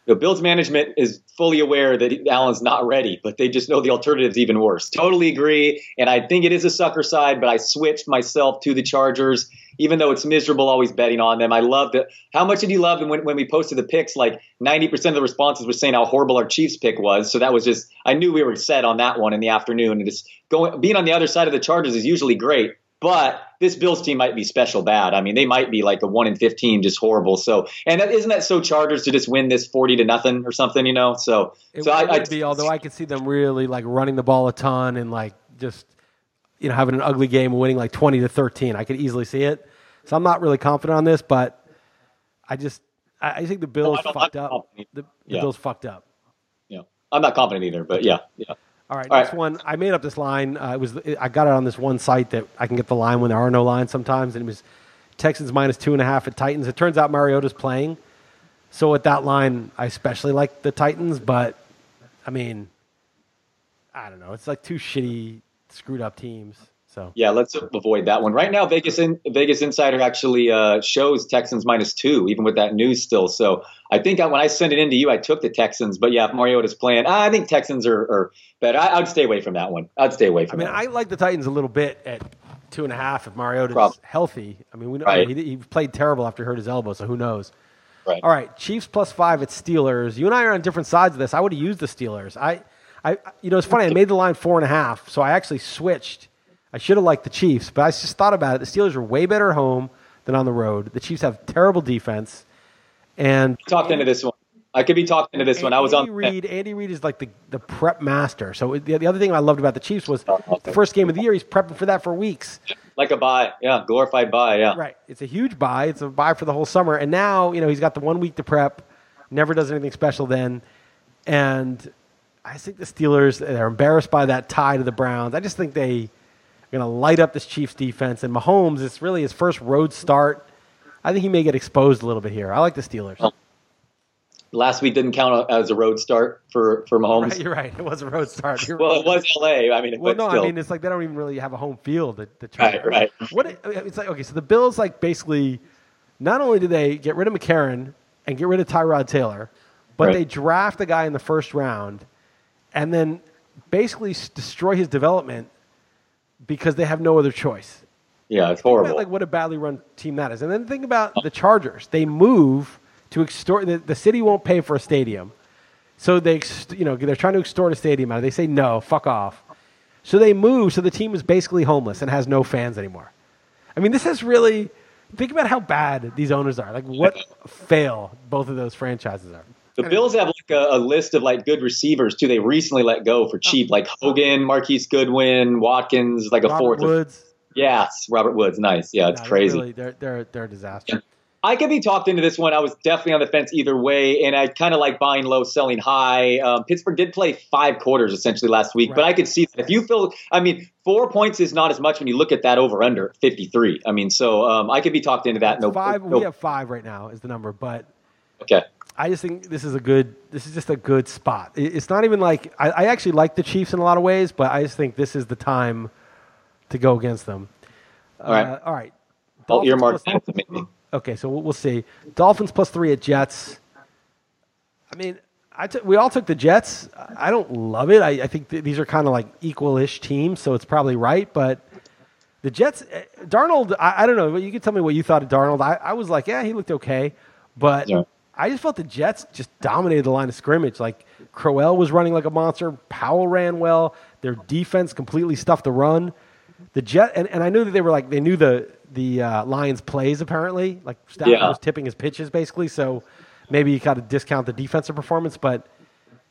The Bills management is fully aware that Allen's not ready, but they just know the alternative's even worse. Totally agree. And I think it is a sucker side, but I switched myself to the Chargers, even though it's miserable always betting on them. I loved it. How much did you love them when, when we posted the picks? Like 90% of the responses were saying how horrible our Chiefs pick was. So that was just, I knew we were set on that one in the afternoon. And just going, being on the other side of the Chargers is usually great. But this Bills team might be special bad. I mean, they might be like a one in fifteen, just horrible. So, and that, isn't that so Chargers to just win this forty to nothing or something? You know, so It so I, would I be, although I could see them really like running the ball a ton and like just you know having an ugly game and winning like 20 to 13. I could easily see it. So I'm not really confident on this, but I just I, I think the Bills I don't- fucked up. The, the Yeah. Bills fucked up. yeah, I'm not confident either, but yeah, yeah. All right, All next one. I made up this line. Uh, it was I got it on this one site that I can get the line when there are no lines sometimes, and it was Texans minus two and a half at Titans. It turns out Mariota's playing, so at that line, I especially like the Titans. But I mean, I don't know. It's like two shitty, screwed up teams. So Yeah, let's avoid that one. Right now, Vegas in, Vegas Insider actually uh, shows Texans minus two, even with that news still. So I think I, when I sent it in to you, I took the Texans. But yeah, if Mariota's playing, I think Texans are, are better. I, I'd stay away from that one. I'd stay away from. That. I mean. I like the Titans a little bit at two and a half if Mariota's Prob- healthy. I mean, we know Right. he, he played terrible after he hurt his elbow, so who knows? Right. All right, Chiefs plus five at Steelers. You and I are on different sides of this. I would have used the Steelers. I, I, you know, it's funny. I made the line four and a half, so I actually switched. I should have liked the Chiefs, but I just thought about it. The Steelers are way better at home than on the road. The Chiefs have terrible defense, and talked into this one. I could be talked into this one. I was Andy on. Reid. Andy Reid is like the, the prep master. So the, the other thing I loved about the Chiefs was Oh, the first game of the year. He's prepping for that for weeks. like a buy. Yeah, glorified buy. Yeah. Right. It's a huge buy. It's a buy for the whole summer. And now, you know, he's got the one week to prep, never does anything special then. And I think the Steelers, they're embarrassed by that tie to the Browns. I just think they are going to light up this Chiefs defense. And Mahomes, it's really his first road start. I think he may get exposed a little bit here. I like the Steelers. Last week didn't count as a road start for for Mahomes. Right, you're right. It was a road start. You're Well, right. it was L.A. I mean, Well, no, still. I mean it's like they don't even really have a home field. The, the Right, right. What it- it's like? Okay, so the Bills like basically, not only do they get rid of McCarron and get rid of Tyrod Taylor, but Right. they draft a guy in the first round, and then basically s- destroy his development because they have no other choice. yeah, it's Think about, horrible. like what a badly run team that is, and then think about the Chargers. They move to extort. The, the city won't pay for a stadium, so they you know, they're trying to extort a stadium out. of it. They say no, fuck off. So they move. So the team is basically homeless and has no fans anymore. I mean, this is really. Think about how bad these owners are. Like what fail both of those franchises are. The Bills have like a, a list of like good receivers too. They recently let go for cheap, like Hogan, Marquise Goodwin, Watkins, like a Robert fourth. Woods. Yes, Robert Woods. Nice. Yeah, it's no, they're crazy. Really, they're they're they're a disaster. I could be talked into this one. I was definitely on the fence either way, and I kind of like buying low, selling high. Um, Pittsburgh did play five quarters essentially last week, but I could see that if you feel, I mean, four points is not as much when you look at that over under 53. I mean, so um, I could be talked into that. No, five. no- We have five right now is the number, but okay. I just think this is a good. This is just a good spot. It's not even like I, I actually like the Chiefs in a lot of ways, but I just think this is the time to go against them. All right. Uh, all right. I'll earmark plus- that maybe. Okay, so we'll, we'll see. Dolphins plus three at Jets. I mean, I we all took the Jets. I don't love it. I, I think th- these are kind of like equal-ish teams, so it's probably right. But The Jets, eh, Darnold, I, I don't know. You can tell me what you thought of Darnold. I, I was like, yeah, he looked okay, but Yeah. I just felt the Jets just dominated the line of scrimmage. Like Crowell was running like a monster. Powell ran well. Their defense completely stuffed the run. The Jet, and, and I knew that they were like they knew the the uh, Lions plays apparently. Like Stafford Yeah. was tipping his pitches basically, so maybe you got to discount the defensive performance. But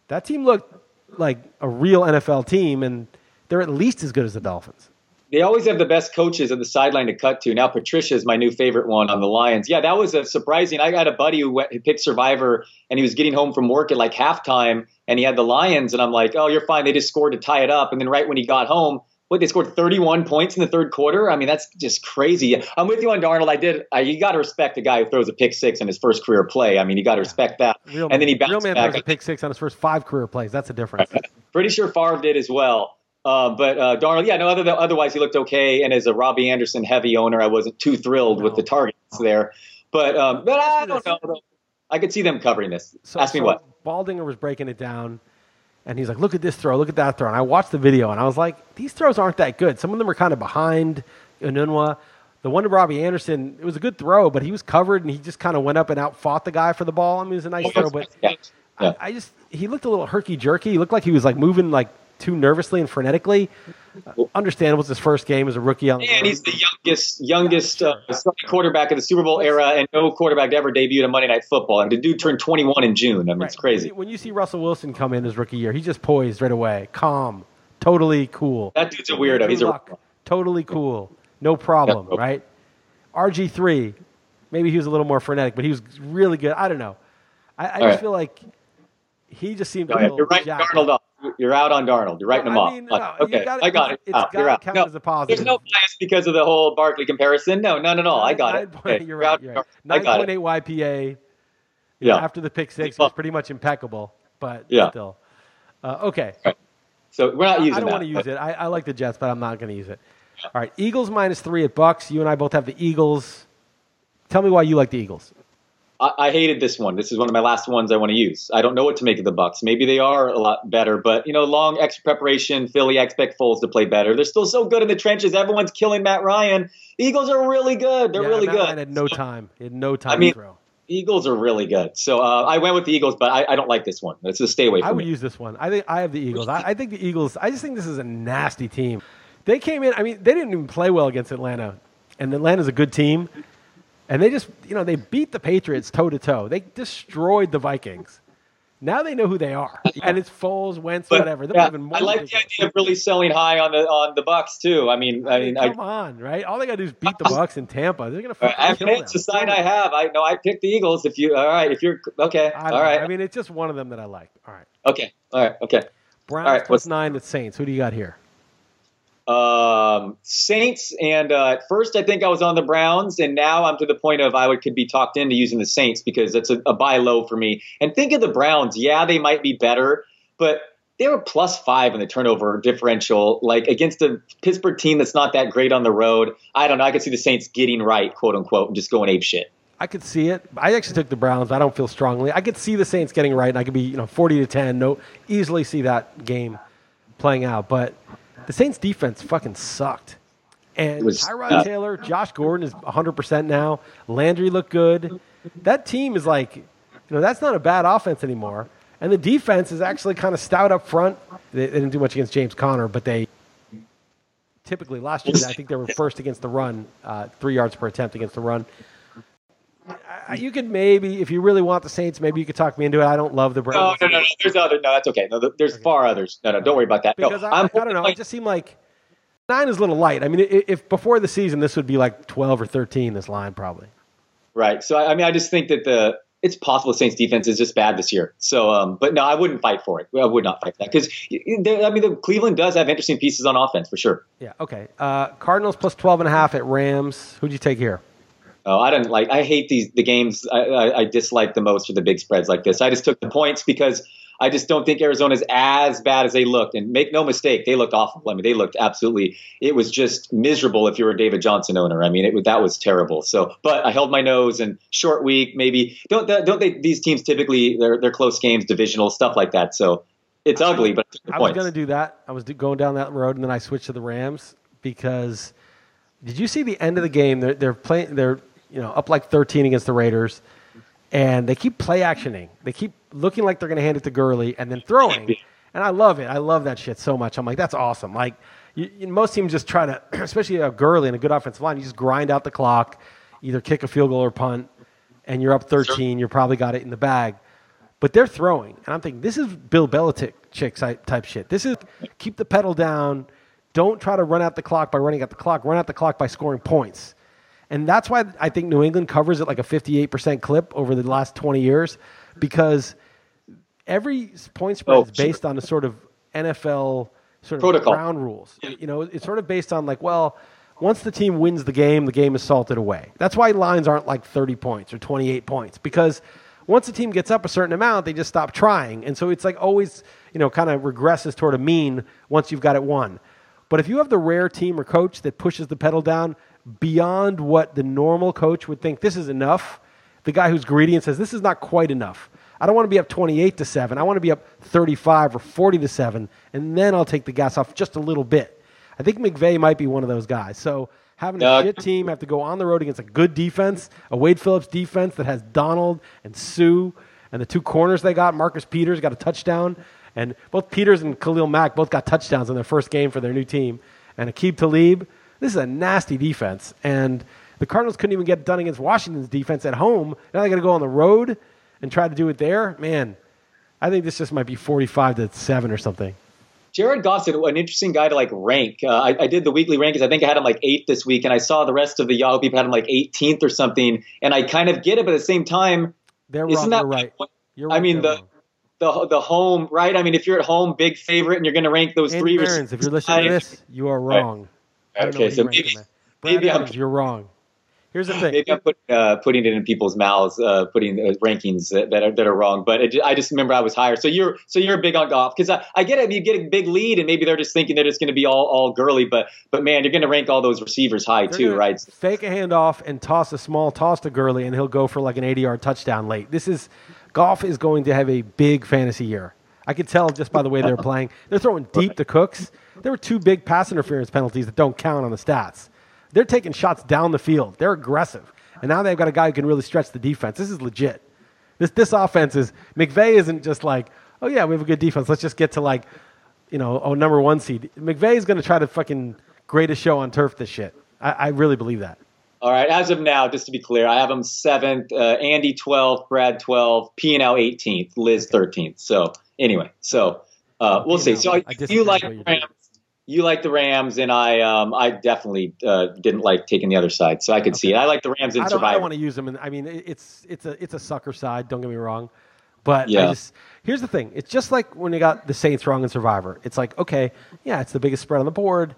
that team looked like a real NFL team, and they're at least as good as the Dolphins. They always have the best coaches at the sideline to cut to. Now Patricia is my new favorite one on the Lions. Yeah, that was a surprising. I got a buddy who, went, who picked Survivor, and he was getting home from work at like halftime, and he had the Lions, and I'm like, oh, you're fine. They just scored to tie it up, and then right when he got home. What they scored 31 points in the third quarter. I mean, that's just crazy. I'm with you on Darnold. I did. I, you got to respect a guy who throws a pick six in his first career play. I mean, you got to respect that. Real and then he bounced real man back. throws a pick six on his first five career plays. That's a difference. Pretty sure Favre did as well. Uh, but uh, Darnold, yeah, no. Other than, otherwise, he looked okay. And as a Robbie Anderson heavy owner, I wasn't too thrilled with the targets there. But um, but I don't know. I could see them covering this. So, Ask me so what. Baldinger was breaking it down, and he's like, "Look at this throw, look at that throw." And I watched the video, and I was like, "These throws aren't that good. Some of them are kind of behind Enunwa. The one to Robbie Anderson, it was a good throw, but he was covered, and he just kind of went up and out fought the guy for the ball. I mean, it was a nice throw, but yeah. I, I just he looked a little herky jerky. He looked like he was like moving like too nervously and frenetically. Uh, understandable, it's his first game as a rookie on And road. he's the youngest youngest uh, quarterback of the Super Bowl era, and no quarterback ever debuted in Monday Night Football. And the dude turned 21 in June. I mean, it's crazy. When you see Russell Wilson come in his rookie year, he just poised right away, calm, totally cool. That dude's a weirdo. Andrew He's a Luck, totally cool, no problem, Yeah. right? RG three, maybe he was a little more frenetic, but he was really good. I don't know. I, I just right. feel like he just seemed a Oh, yeah, little. You're writing jacked. Darnold off. You're out on Darnold. You're writing him I off. mean, no, okay, gotta- I got it. it's Out. You're gotta out. count No, as a positive. There's no bias because of the whole Barkley comparison. No, none at all. I got Nine it. point- Okay, you're you're out right. You're right. Darnold. I Nine point eight YPA. Yeah. know, After the pick six, was pretty much impeccable, but Yeah. still. Uh, okay. So we're not using I don't that. want to use it. I, I like the Jets, but I'm not going to use it. All right, Eagles minus three at Bucs. You and I both have the Eagles. Tell me why you like the Eagles. I, I hated this one. This is one of my last ones I want to use. I don't know what to make of the Bucs. Maybe they are a lot better, but you know, long extra preparation. Philly, I expect Foles to play better. They're still so good in the trenches. Everyone's killing Matt Ryan. Eagles are really good. They're Yeah, really Matt good. Ryan had no time. He had no time I mean, to throw. Eagles are really good. So uh, I went with the Eagles, but I, I don't like this one. It's a stay away I would me. use this one. I think I have the Eagles. I, I think the Eagles. I just think this is a nasty team. They came in. I mean, they didn't even play well against Atlanta, and Atlanta's a good team. And they just, you know, they beat the Patriots toe to toe. They destroyed the Vikings. Now they know who they are, and it's Foles, Wentz, But, whatever. They're yeah, even more I like the idea of really selling high on the on the Bucs too. I mean, I, mean, mean, I, come on, right? All they got to do is beat the Bucs in Tampa. They're gonna uh, fucking I, kill it's a sign I have. I know I picked the Eagles. If you all right, if you're okay, all know. right, I mean, it's just one of them that I like. All right, okay, all right, okay. Browns right, plus what's- nine at Saints. Who do you got here? Um, Saints, and uh, at first I think I was on the Browns, and now I'm to the point of I would could be talked into using the Saints because that's a, a buy low for me. And think of the Browns. Yeah, they might be better, but they were plus five in the turnover differential, like against a Pittsburgh team that's not that great on the road. I don't know. I could see the Saints getting right, quote unquote, and just going ape shit. I could see it. I actually took the Browns. I don't feel strongly. I could see the Saints getting right, and I could be, you know, forty to ten. No, easily see that game playing out. But the Saints defense fucking sucked. And Tyrod yeah. Taylor, Josh Gordon is 100% now. Landry looked good. That team is like, you know, that's not a bad offense anymore. And the defense is actually kind of stout up front. They, they didn't do much against James Conner, but they typically last year I think they were first against the run, uh, three yards per attempt against the run. I- You could maybe, if you really want the Saints, maybe you could talk me into it. I don't love the Browns no, no, no. There's other. No, that's okay. No, there's far others. No, no, don't worry about that. No, I, I'm I don't know. It just seemed like nine is a little light. I mean, if before the season this would be like twelve or thirteen, this line probably. Right. So I mean, I just think that the it's possible the Saints defense is just bad this year. So, um, but no, I wouldn't fight for it. I would not fight for that because I mean, the Cleveland does have interesting pieces on offense for sure. Yeah. Okay. Uh, Cardinals plus twelve and a half at Rams. Who'd you take here? Oh, I don't like. I hate these the games. I, I, I dislike the most for the big spreads like this. I just took the points because I just don't think Arizona's as bad as they looked. And make no mistake, they looked awful. I mean, they looked absolutely. It was just miserable if you were a David Johnson owner. I mean, it that was terrible. So, but I held my nose and short week maybe. Don't don't they? These teams typically they're they're close games, divisional stuff like that. So it's ugly, but I took the I was going to do that. I was going down that road, and then I switched to the Rams because Did you see the end of the game? They're, they're playing. They're you know up like 13 against the Raiders, and they keep play actioning. They keep looking like they're going to hand it to Gurley and then throwing. And I love it. I love that shit so much. I'm like, that's awesome. Like you, you, most teams just try to, especially a Gurley and a good offensive line, you just grind out the clock, either kick a field goal or punt, and you're up 13. You're probably got it in the bag. But they're throwing, and I'm thinking this is Bill Belichick type shit. This is keep the pedal down. Don't try to run out the clock by running out the clock. Run out the clock by scoring points. And that's why I think New England covers it like a 58% clip over the last 20 years because every point spread oh, is based sure. on a sort of NFL sort of Protocol. ground rules. You know, it's sort of based on like, well, once the team wins the game, the game is salted away. That's why lines aren't like 30 points or 28 points because once the team gets up a certain amount, they just stop trying. And so it's like always, you know, kind of regresses toward a mean once you've got it won. But if you have the rare team or coach that pushes the pedal down beyond what the normal coach would think this is enough, the guy who's greedy and says this is not quite enough. I don't want to be up 28 to 7. I want to be up 35 or 40 to 7 and then I'll take the gas off just a little bit. I think McVay might be one of those guys. So having a shit team have to go on the road against a good defense, a Wade Phillips defense that has Donald and Suh and the two corners they got, Marcus Peters got a touchdown. And both Peters and Khalil Mack both got touchdowns in their first game for their new team. And Aqib Talib, this is a nasty defense. And the Cardinals couldn't even get it done against Washington's defense at home. Now they got to go on the road and try to do it there. Man, I think this just might be 45 to 7 or something. Jared Goff's an interesting guy to like rank. Uh, I, I, did the weekly rankings. I think I had him like eighth this week, and I saw the rest of the Yahoo people had him like 18th or something. And I kind of get it, but at the same time, they're wrong. That, you're right. You're right. I mean, the the the home, right? I mean, if you're at home, big favorite, and you're going to rank those three. Behrens, if you're listening to this, you are wrong. Right. Okay, so maybe, maybe Adams, you're wrong. Here's the thing. Maybe I'm put, uh, putting it in people's mouths, uh, putting rankings that, that, are, that are wrong. But it, I just remember I was higher. So you're so you're big on Goff because I, I get it. You get a big lead, and maybe they're just thinking that it's going to be all all Gurley. But but man, you're going to rank all those receivers high they're too, right? Fake a handoff and toss a small toss to Gurley, and he'll go for like an 80 yard touchdown late. This is Goff is going to have a big fantasy year. I could tell just by the way they're playing. They're throwing deep to Cooks. There were two big pass interference penalties that don't count on the stats. They're taking shots down the field. They're aggressive. And now they've got a guy who can really stretch the defense. This is legit. This this offense is McVay isn't just like, oh yeah, we have a good defense. Let's just get to like, you know, oh number one seed. McVay is going to try to fucking grade a show on turf. This shit. I, I, really believe that. All right. As of now, just to be clear, I have them seventh, uh, Andy twelfth, Brad twelfth, P and L eighteenth, Liz thirteenth. So anyway, so uh, we'll see. So I, you like Rams? You like the Rams, and I um, I definitely uh, didn't like taking the other side, so I could okay. see it. I like the Rams in I Survivor. I don't want to use them, and I mean it's it's a it's a sucker side. Don't get me wrong, but yeah. Just, here's the thing: it's just like when you got the Saints wrong in Survivor. It's like okay, yeah, it's the biggest spread on the board,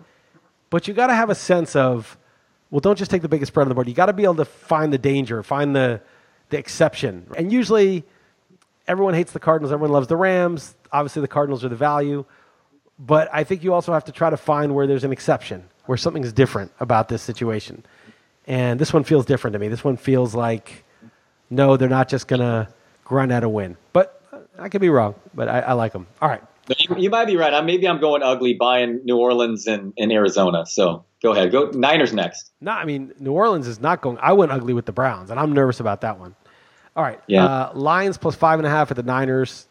but you got to have a sense of well, don't just take the biggest spread on the board. You got to be able to find the danger, find the the exception, and usually everyone hates the Cardinals, everyone loves the Rams. Obviously, the Cardinals are the value. But I think you also have to try to find where there's an exception, where something's different about this situation. And this one feels different to me. This one feels like, no, they're not just going to grunt out a win. But I could be wrong, but I, I like them. All right. You, you, might be right. I, maybe I'm going ugly buying New Orleans and, and Arizona. So go ahead. Go Niners next. No, I mean, New Orleans is not going. I went ugly with the Browns, and I'm nervous about that one. All right. Yeah. Uh, Lions plus five and a half at the Niners.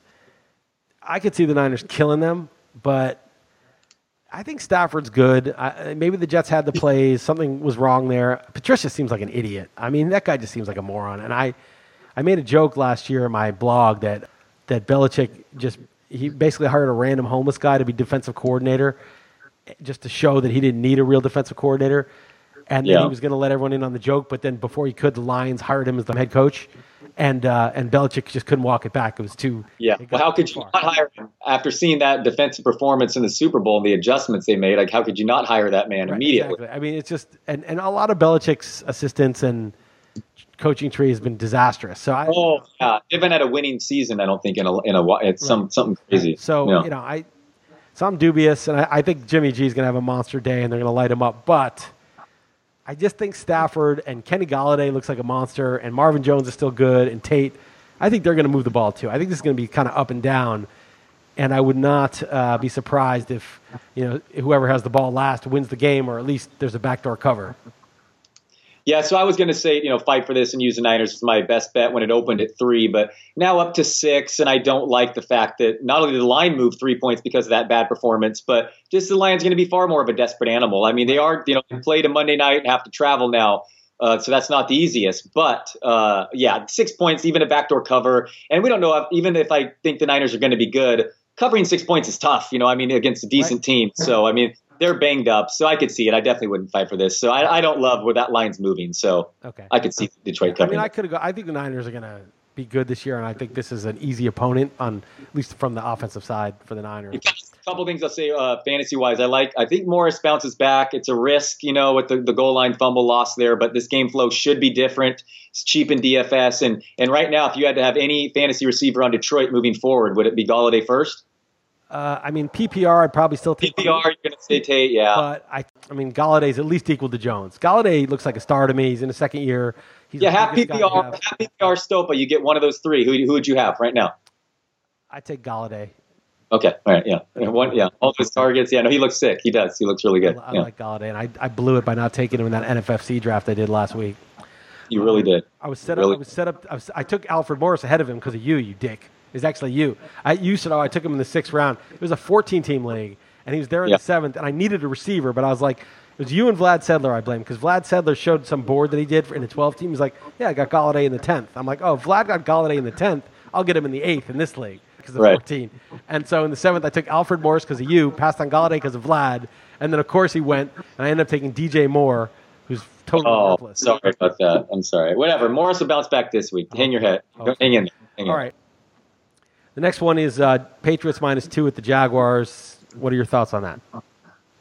I could see the Niners killing them, but I think Stafford's good. I, maybe the Jets had the plays. Something was wrong there. Patricia seems like an idiot. I mean, that guy just seems like a moron. And I, I made a joke last year in my blog that that Belichick just he basically hired a random homeless guy to be defensive coordinator, just to show that he didn't need a real defensive coordinator. And then yeah. he was going to let everyone in on the joke. But then before he could, the Lions hired him as the head coach and uh, and Belichick just couldn't walk it back. It was too. Yeah. Well, how could you not hire him after seeing that defensive performance in the Super Bowl and the adjustments they made? Like, how could you not hire that man right, immediately? Exactly. I mean, it's just and and a lot of Belichick's assistants and coaching tree has been disastrous. So I. Oh yeah, they haven't had a winning season. I don't think in a in a it's right. some something crazy. So yeah. you know I. So I'm dubious, and I, I think Jimmy G is going to have a monster day, and they're going to light him up. But I just think Stafford and Kenny Golladay looks like a monster, and Marvin Jones is still good, and Tate. I think they're going to move the ball too. I think this is going to be kind of up and down. and I would not uh, be surprised if you know whoever has the ball last wins the game, or at least there's a backdoor cover. Yeah, so I was going to say, you know, fight for this and use the Niners as my best bet when it opened at three, but now up to six, and I don't like the fact that not only did the line move three points because of that bad performance, but just the line's going to be far more of a desperate animal. I mean, they are, you know, they played a Monday night and have to travel now. Uh, so that's not the easiest, but uh, yeah, six points, even a backdoor cover, and we don't know if, even if I think the Niners are going to be good. Covering six points is tough, you know. I mean, against a decent right. team. So I mean, they're banged up, so I could see it. I definitely wouldn't fight for this. So I, I don't love where that line's moving. So okay. I could see Detroit covering. I mean, I could go. I think the Niners are going to be good this year, and I think this is an easy opponent on at least from the offensive side for the Niners. A couple things I'll say uh, fantasy wise. I like. I think Morris bounces back. It's a risk, you know, with the, the goal line fumble loss there, but this game flow should be different. It's cheap in DFS, and and right now, if you had to have any fantasy receiver on Detroit moving forward, would it be Golladay first? Uh, I mean, PPR, I'd probably still take. PPR, you're going to say Tate, yeah. But I, I mean, Golladay's at least equal to Jones. Golladay looks like a star to me. He's in the second year. He's yeah, half PPR, half PPR Stopa. You get one of those three. Who, who would you have right now? I take Golladay. Okay, all right, yeah, one, yeah, all those targets. Yeah, no, he looks sick. He does. He looks really good. I, I yeah. like Galladay, and I, I blew it by not taking him in that NFFC draft I did last week. You really did. I was set up. Really? I was set up. I, was, I took Alfred Morris ahead of him because of you, you dick is actually you. I, you said, oh, I took him in the sixth round. It was a 14 team league, and he was there in the seventh, and I needed a receiver, but I was like, it was you and Vlad Sedler I blame because Vlad Sedler showed some board that he did for, in the 12 team. He's like, yeah, I got Golladay in the 10th. I'm like, oh, Vlad got Golladay in the 10th. I'll get him in the eighth in this league because of right. 14. And so in the seventh, I took Alfred Morris because of you, passed on Golladay because of Vlad, and then of course he went, and I ended up taking DJ Moore, who's totally oh, worthless. Sorry about that. I'm sorry. Whatever. Morris will bounce back this week. Oh. Hang your head. Okay. Hang in. Hang All in. right. The next one is uh, Patriots minus two at the Jaguars. What are your thoughts on that?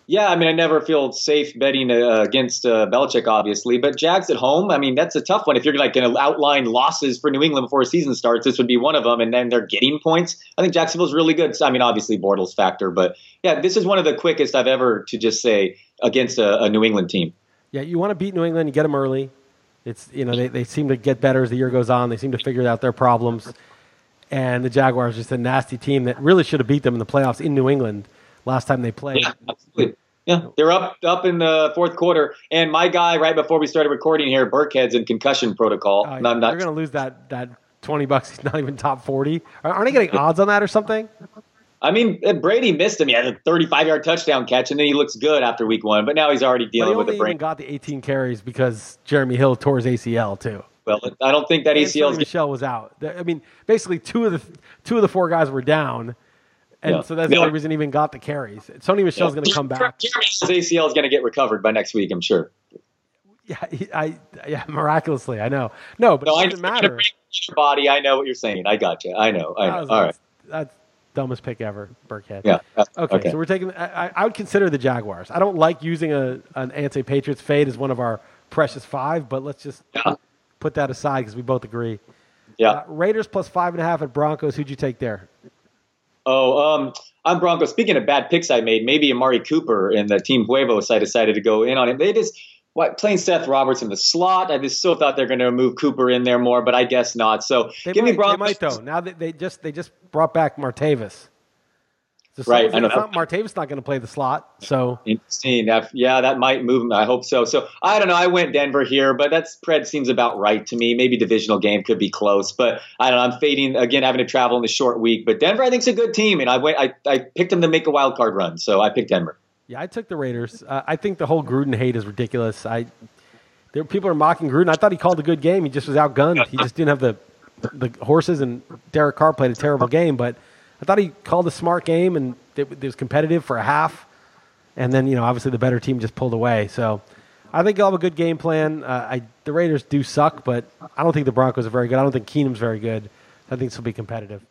Yeah, I mean, I never feel safe betting uh, against uh, Belichick, obviously, but Jags at home. I mean, that's a tough one. If you're like going to outline losses for New England before a season starts, this would be one of them. And then they're getting points. I think Jacksonville's really good. I mean, obviously Bortles factor, but yeah, this is one of the quickest I've ever to just say against a, a New England team. Yeah, you want to beat New England, you get them early. It's you know they, they seem to get better as the year goes on. They seem to figure out their problems and the Jaguars just a nasty team that really should have beat them in the playoffs in New England last time they played. Yeah, absolutely. Yeah, they're up up in the fourth quarter, and my guy right before we started recording here, Burkhead's in concussion protocol. Oh, yeah. not, They're going to lose that that twenty bucks. He's not even top forty. Aren't they getting odds on that or something? I mean, uh, Brady missed him. He had a 35 yard touchdown catch, and then he looks good after week one. But now he's already dealing with the brain. He got the 18 carries because Jeremy Hill tore his ACL too. Well, I don't think that ACL. Michel was out. I mean, basically two of the two of the four guys were down, and yeah. so that's the only reason he even got the carries. Sony Michel's yeah. going to come back. His ACL is going to get recovered by next week, I'm sure. Yeah, I yeah, miraculously, I know. No, but no, it doesn't matter. Your body, I know what you're saying. I got you. I know. I know. All right. That's dumbest pick ever, Burkhead. Yeah. Uh, okay, okay, so we're taking. I, I would consider the Jaguars. I don't like using a an anti-Patriots fade as one of our precious five, but let's just yeah put that aside because we both agree. Yeah. Uh, Raiders plus five and a half at Broncos. Who'd you take there? Oh, um, I'm Broncos. Speaking of bad picks I made, maybe Amari Cooper and the Team Huevos, I decided to go in on him. They just what playing Seth Roberts in the slot. I just still thought they're going to move Cooper in there more, but I guess not. So they give might, me Broncos. They might though. Now that they just they just brought back Martavis. So right, I know. Not, Martavis not going to play the slot, so interesting. Yeah, that might move him. I hope so. So I don't know. I went Denver here, but that spread seems about right to me. Maybe divisional game could be close, but I don't know. I'm fading again, having to travel in the short week. But Denver, I think, is a good team, and I went. I, I picked them to make a wild card run, so I picked Denver. Yeah, I took the Raiders. Uh, I think the whole Gruden hate is ridiculous. I there people are mocking Gruden. I thought he called a good game. He just was outgunned. He just didn't have the the horses, and Derek Carr played a terrible game, but. I thought he called a smart game and it, it was competitive for a half, and then you know obviously the better team just pulled away. So I think he'll have a good game plan. Uh, I, the Raiders do suck, but I don't think the Broncos are very good. I don't think Keenum's very good. I think this will be competitive.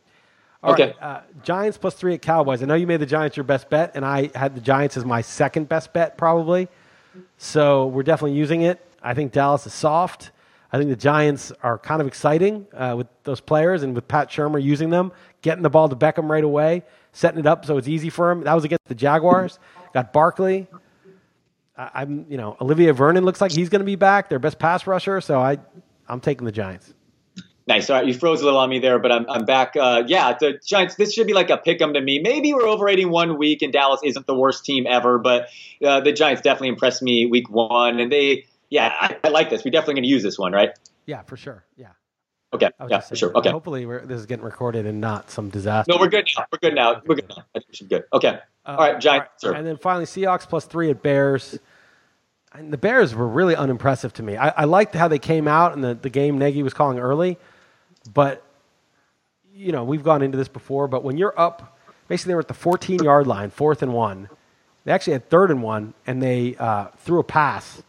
All okay. Right, uh, Giants plus three at Cowboys. I know you made the Giants your best bet, and I had the Giants as my second best bet probably. So we're definitely using it. I think Dallas is soft. I think the Giants are kind of exciting uh, with those players and with Pat Shurmur using them, getting the ball to Beckham right away, setting it up so it's easy for him. That was against the Jaguars. Got Barkley. I, am you know, Olivier Vernon looks like he's going to be back, their best pass rusher. So I, I'm taking the Giants. Nice. All right, you froze a little on me there, but I'm, I'm back. Uh, yeah, the Giants. This should be like a pick 'em to me. Maybe we're overrating one week, and Dallas isn't the worst team ever, but uh, the Giants definitely impressed me week one, and they, yeah, I, I like this. We're definitely going to use this one, right? Yeah, for sure. Yeah. Okay. Yeah, for sure. Okay. Hopefully, we're, this is getting recorded and not some disaster. No, we're good now. We're good now. We're good now. I think we should be good. Okay. Uh, All right, Giants. all right. And then finally, Seahawks plus three at Bears. And the Bears were really unimpressive to me. I, I liked how they came out and the, the game Nagy was calling early, but you know we've gone into this before. But when you're up, basically they were at the 14 yard line, fourth and one. They actually had third and one, and they uh, threw a pass.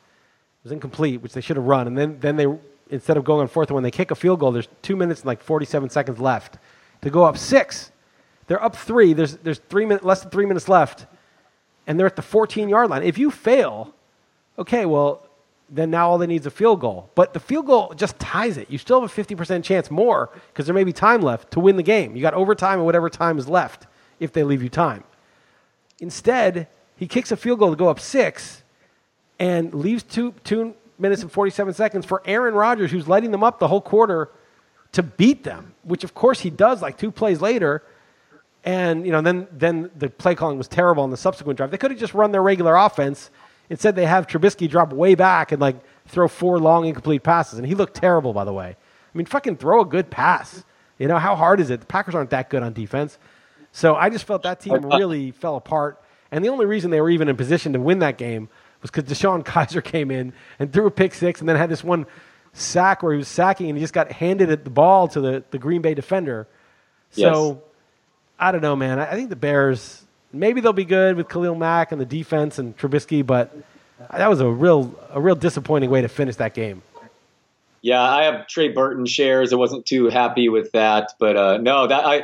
Was incomplete, which they should have run. And then then they instead of going on fourth and one, they kick a field goal. There's two minutes and like 47 seconds left to go up six. They're up three. There's there's three minutes less than three minutes left, and they're at the 14 yard line. If you fail, okay, well then now all they need is a field goal. But the field goal just ties it. You still have a 50% chance more because there may be time left to win the game. You got overtime and whatever time is left if they leave you time. Instead, he kicks a field goal to go up six and leaves two, two minutes and 47 seconds for Aaron Rodgers, who's lighting them up the whole quarter, to beat them, which of course he does like two plays later. And you know, then then the play calling was terrible on the subsequent drive. They could have just run their regular offense. Instead, they have Trubisky drop way back and like throw four long incomplete passes, and he looked terrible, by the way. I mean, fucking throw a good pass. You know how hard is it? The Packers aren't that good on defense, so I just felt that team really fell apart. And the only reason they were even in position to win that game was because DeShone Kizer came in and threw a pick six, and then had this one sack where he was sacking and he just got handed the ball to the, the Green Bay defender. So I don't know, man. I, I think the Bears maybe they'll be good with Khalil Mack and the defense and Trubisky, but that was a real a real disappointing way to finish that game. Yeah, I have Trey Burton shares. I wasn't too happy with that, but uh, no, that I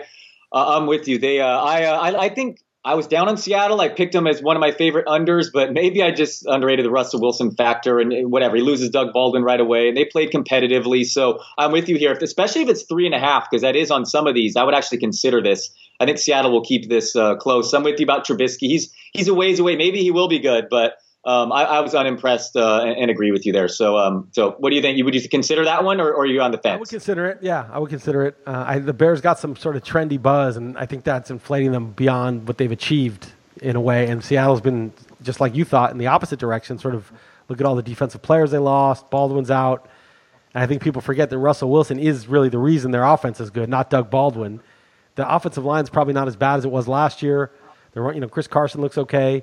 uh, I'm with you. They uh, I, uh, I I think I was down on Seattle. I picked them as one of my favorite unders, but maybe I just underrated the Russell Wilson factor and whatever. He loses Doug Baldwin right away, and they played competitively. So I'm with you here, especially if it's three and a half, because that is on some of these. I would actually consider this. I think Seattle will keep this uh, close. I'm with you about Trubisky. He's he's a ways away. Maybe he will be good, but um, I, I, was unimpressed uh, and, and, agree with you there. So, um, so what do you think? You would you consider that one, or, or, are you on the fence? I would consider it. Yeah, I would consider it. Uh, I, the Bears got some sort of trendy buzz, and I think that's inflating them beyond what they've achieved in a way. And Seattle's been just like you thought in the opposite direction. Sort of look at all the defensive players they lost. Baldwin's out, and I think people forget that Russell Wilson is really the reason their offense is good, not Doug Baldwin. The offensive line's probably not as bad as it was last year. They're, you know, Chris Carson looks okay.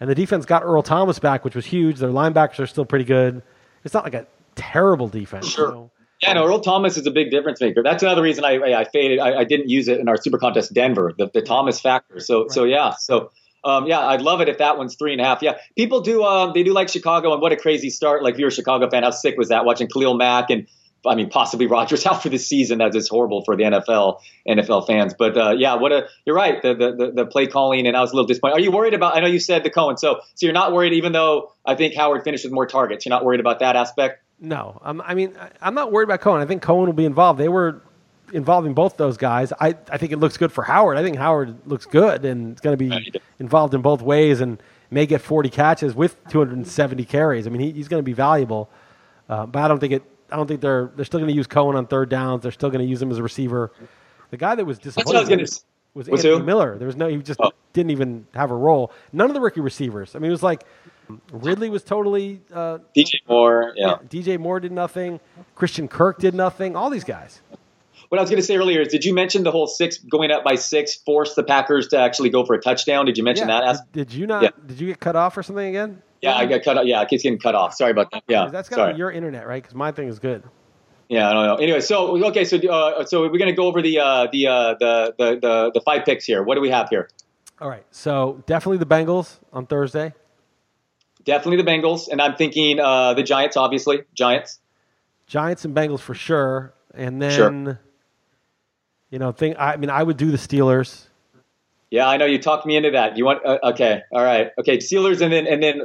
And the defense got Earl Thomas back, which was huge. Their linebackers are still pretty good. It's not like a terrible defense. Sure. You know? Yeah, no, Earl Thomas is a big difference maker. That's another reason I, I, I faded. I, I, didn't use it in our Super Contest Denver, the, the Thomas factor. So, right. so yeah, so um, yeah, I'd love it if that one's three and a half. Yeah, people do. Um, they do like Chicago, and what a crazy start! Like if you're a Chicago fan, how sick was that watching Khalil Mack and I mean, possibly Rodgers out for the season. That is horrible for the NFL NFL fans. But uh, yeah, what a you're right. The, the the play calling, and I was a little disappointed. Are you worried about? I know you said the Cohen, so so you're not worried, even though I think Howard finished with more targets. You're not worried about that aspect. No, um, I mean, I'm not worried about Cohen. I think Cohen will be involved. They were involving both those guys. I, I think it looks good for Howard. I think Howard looks good and it's going to be involved in both ways and may get 40 catches with 270 carries. I mean, he, he's going to be valuable, uh, but I don't think it I don't think they're they're still going to use Cohen on third downs. They're still going to use him as a receiver. The guy that was disappointed was, was Anthony who? Miller. There was no he just oh. didn't even have a role. None of the rookie receivers. I mean, it was like Ridley was totally uh, DJ Moore. Yeah. yeah, DJ Moore did nothing. Christian Kirk did nothing. All these guys. What I was going to say earlier is, did you mention the whole six going up by six forced the Packers to actually go for a touchdown? Did you mention yeah. that? Did, did you not? Yeah. Did you get cut off or something again? Yeah, I got cut off. Yeah, it's getting cut off. Sorry about that. Yeah, that's got to be your internet, right? Because my thing is good. Yeah, I don't know. Anyway, so okay, so uh, so we're gonna go over the uh, the, uh, the the the the five picks here. What do we have here? All right, so definitely the Bengals on Thursday. Definitely the Bengals, and I'm thinking uh, the Giants, obviously Giants. Giants and Bengals for sure, and then sure. you know, think. I mean, I would do the Steelers. Yeah, I know you talked me into that. You want uh, okay, all right, okay, Steelers, and then and then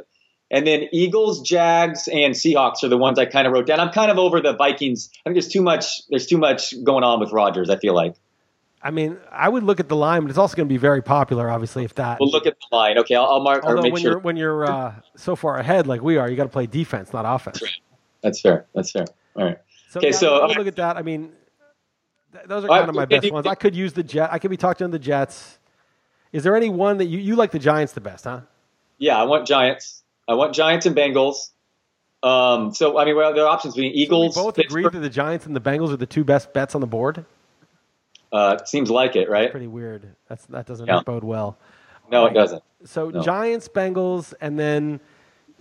and then Eagles, Jags, and Seahawks are the ones I kind of wrote down. I'm kind of over the Vikings. I think there's too much. There's too much going on with Rodgers. I feel like. I mean, I would look at the line, but it's also going to be very popular, obviously. If that, we'll look at the line. Okay, I'll, I'll mark. Although make when sure. you're when you're uh, so far ahead, like we are, you got to play defense, not offense. That's fair. That's fair. That's fair. All right. So, Okay, yeah, so- I would look at that. I mean, th- those are kind of my best you- ones. I could use the Jet. I could be talking to the Jets. Is there any one that you, you like the Giants the best, huh? Yeah, I want Giants. I want Giants and Bengals. Um, so I mean, well, there are options between We Eagles. both Pittsburgh. agreed that the Giants and the Bengals are the two best bets on the board. Uh, seems like it, right? Pretty weird. That's that doesn't Yeah. bode well. No, it doesn't. So No. Giants, Bengals, and then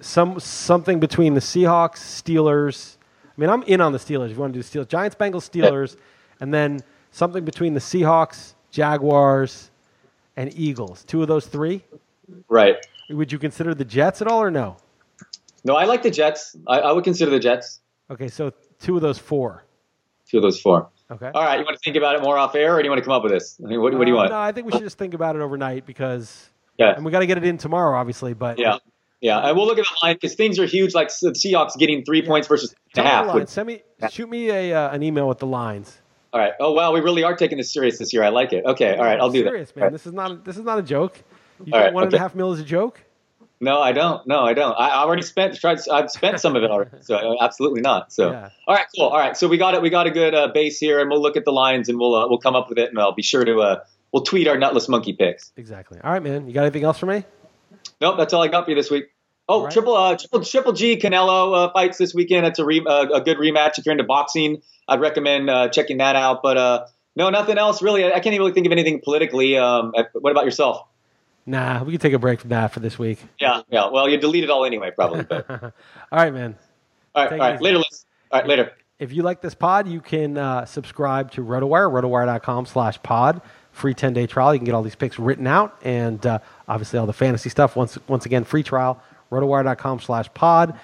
some something between the Seahawks, Steelers. I mean, I'm in on the Steelers. If you want to do Steelers, Giants, Bengals, Steelers, and then something between the Seahawks, Jaguars, and Eagles. Two of those three. Right. Would you consider the Jets at all, or no? No, I like the Jets. I, I would consider the Jets. Okay, so two of those four. Two of those four. Okay. All right. You want to think about it more off air, or do you want to come up with this? I mean, what, what do you Uh, want? No, I think we should just think about it overnight because, Yeah. and we got to get it in tomorrow, obviously. But Yeah. Yeah. And we'll look at the line because things are huge, like the Seahawks getting three points versus Tell half. the lines. Send me, shoot me a uh, an email with the lines. All right. Oh wow, we really are taking this serious this year. I like it. Okay. All right, I'll do serious, that. man. This is not this is not a joke. You All right, and a half mil is a joke? No, I don't. No, I don't. I already spent tried. I've spent some of it already. So uh, absolutely not. So Yeah. all right, cool. All right, so we got it. We got a good uh, base here, and we'll look at the lines, and we'll uh, we'll come up with it, and I'll be sure to uh, we'll tweet our nutless monkey picks. Exactly. All right, man. You got anything else for me? Nope, that's all I got for you this week. Oh, right. triple uh, triple triple G Canelo uh, fights this weekend. It's a re- uh, a good rematch. If you're into boxing, I'd recommend uh, checking that out. But uh, no, nothing else really. I, I can't even really think of anything politically. Um, uh, what about yourself? Nah, we can take a break from that for this week. Yeah, yeah. Well, you delete it all anyway, probably. But all All right, man. right, Take all right. Later, Liss. All right, later. If you like this pod, you can uh, subscribe to RotoWire, rotowire.com slash pod. Free 10-day trial. You can get all these picks written out and uh, obviously all the fantasy stuff. Once once again, free trial, rotowire.com slash pod.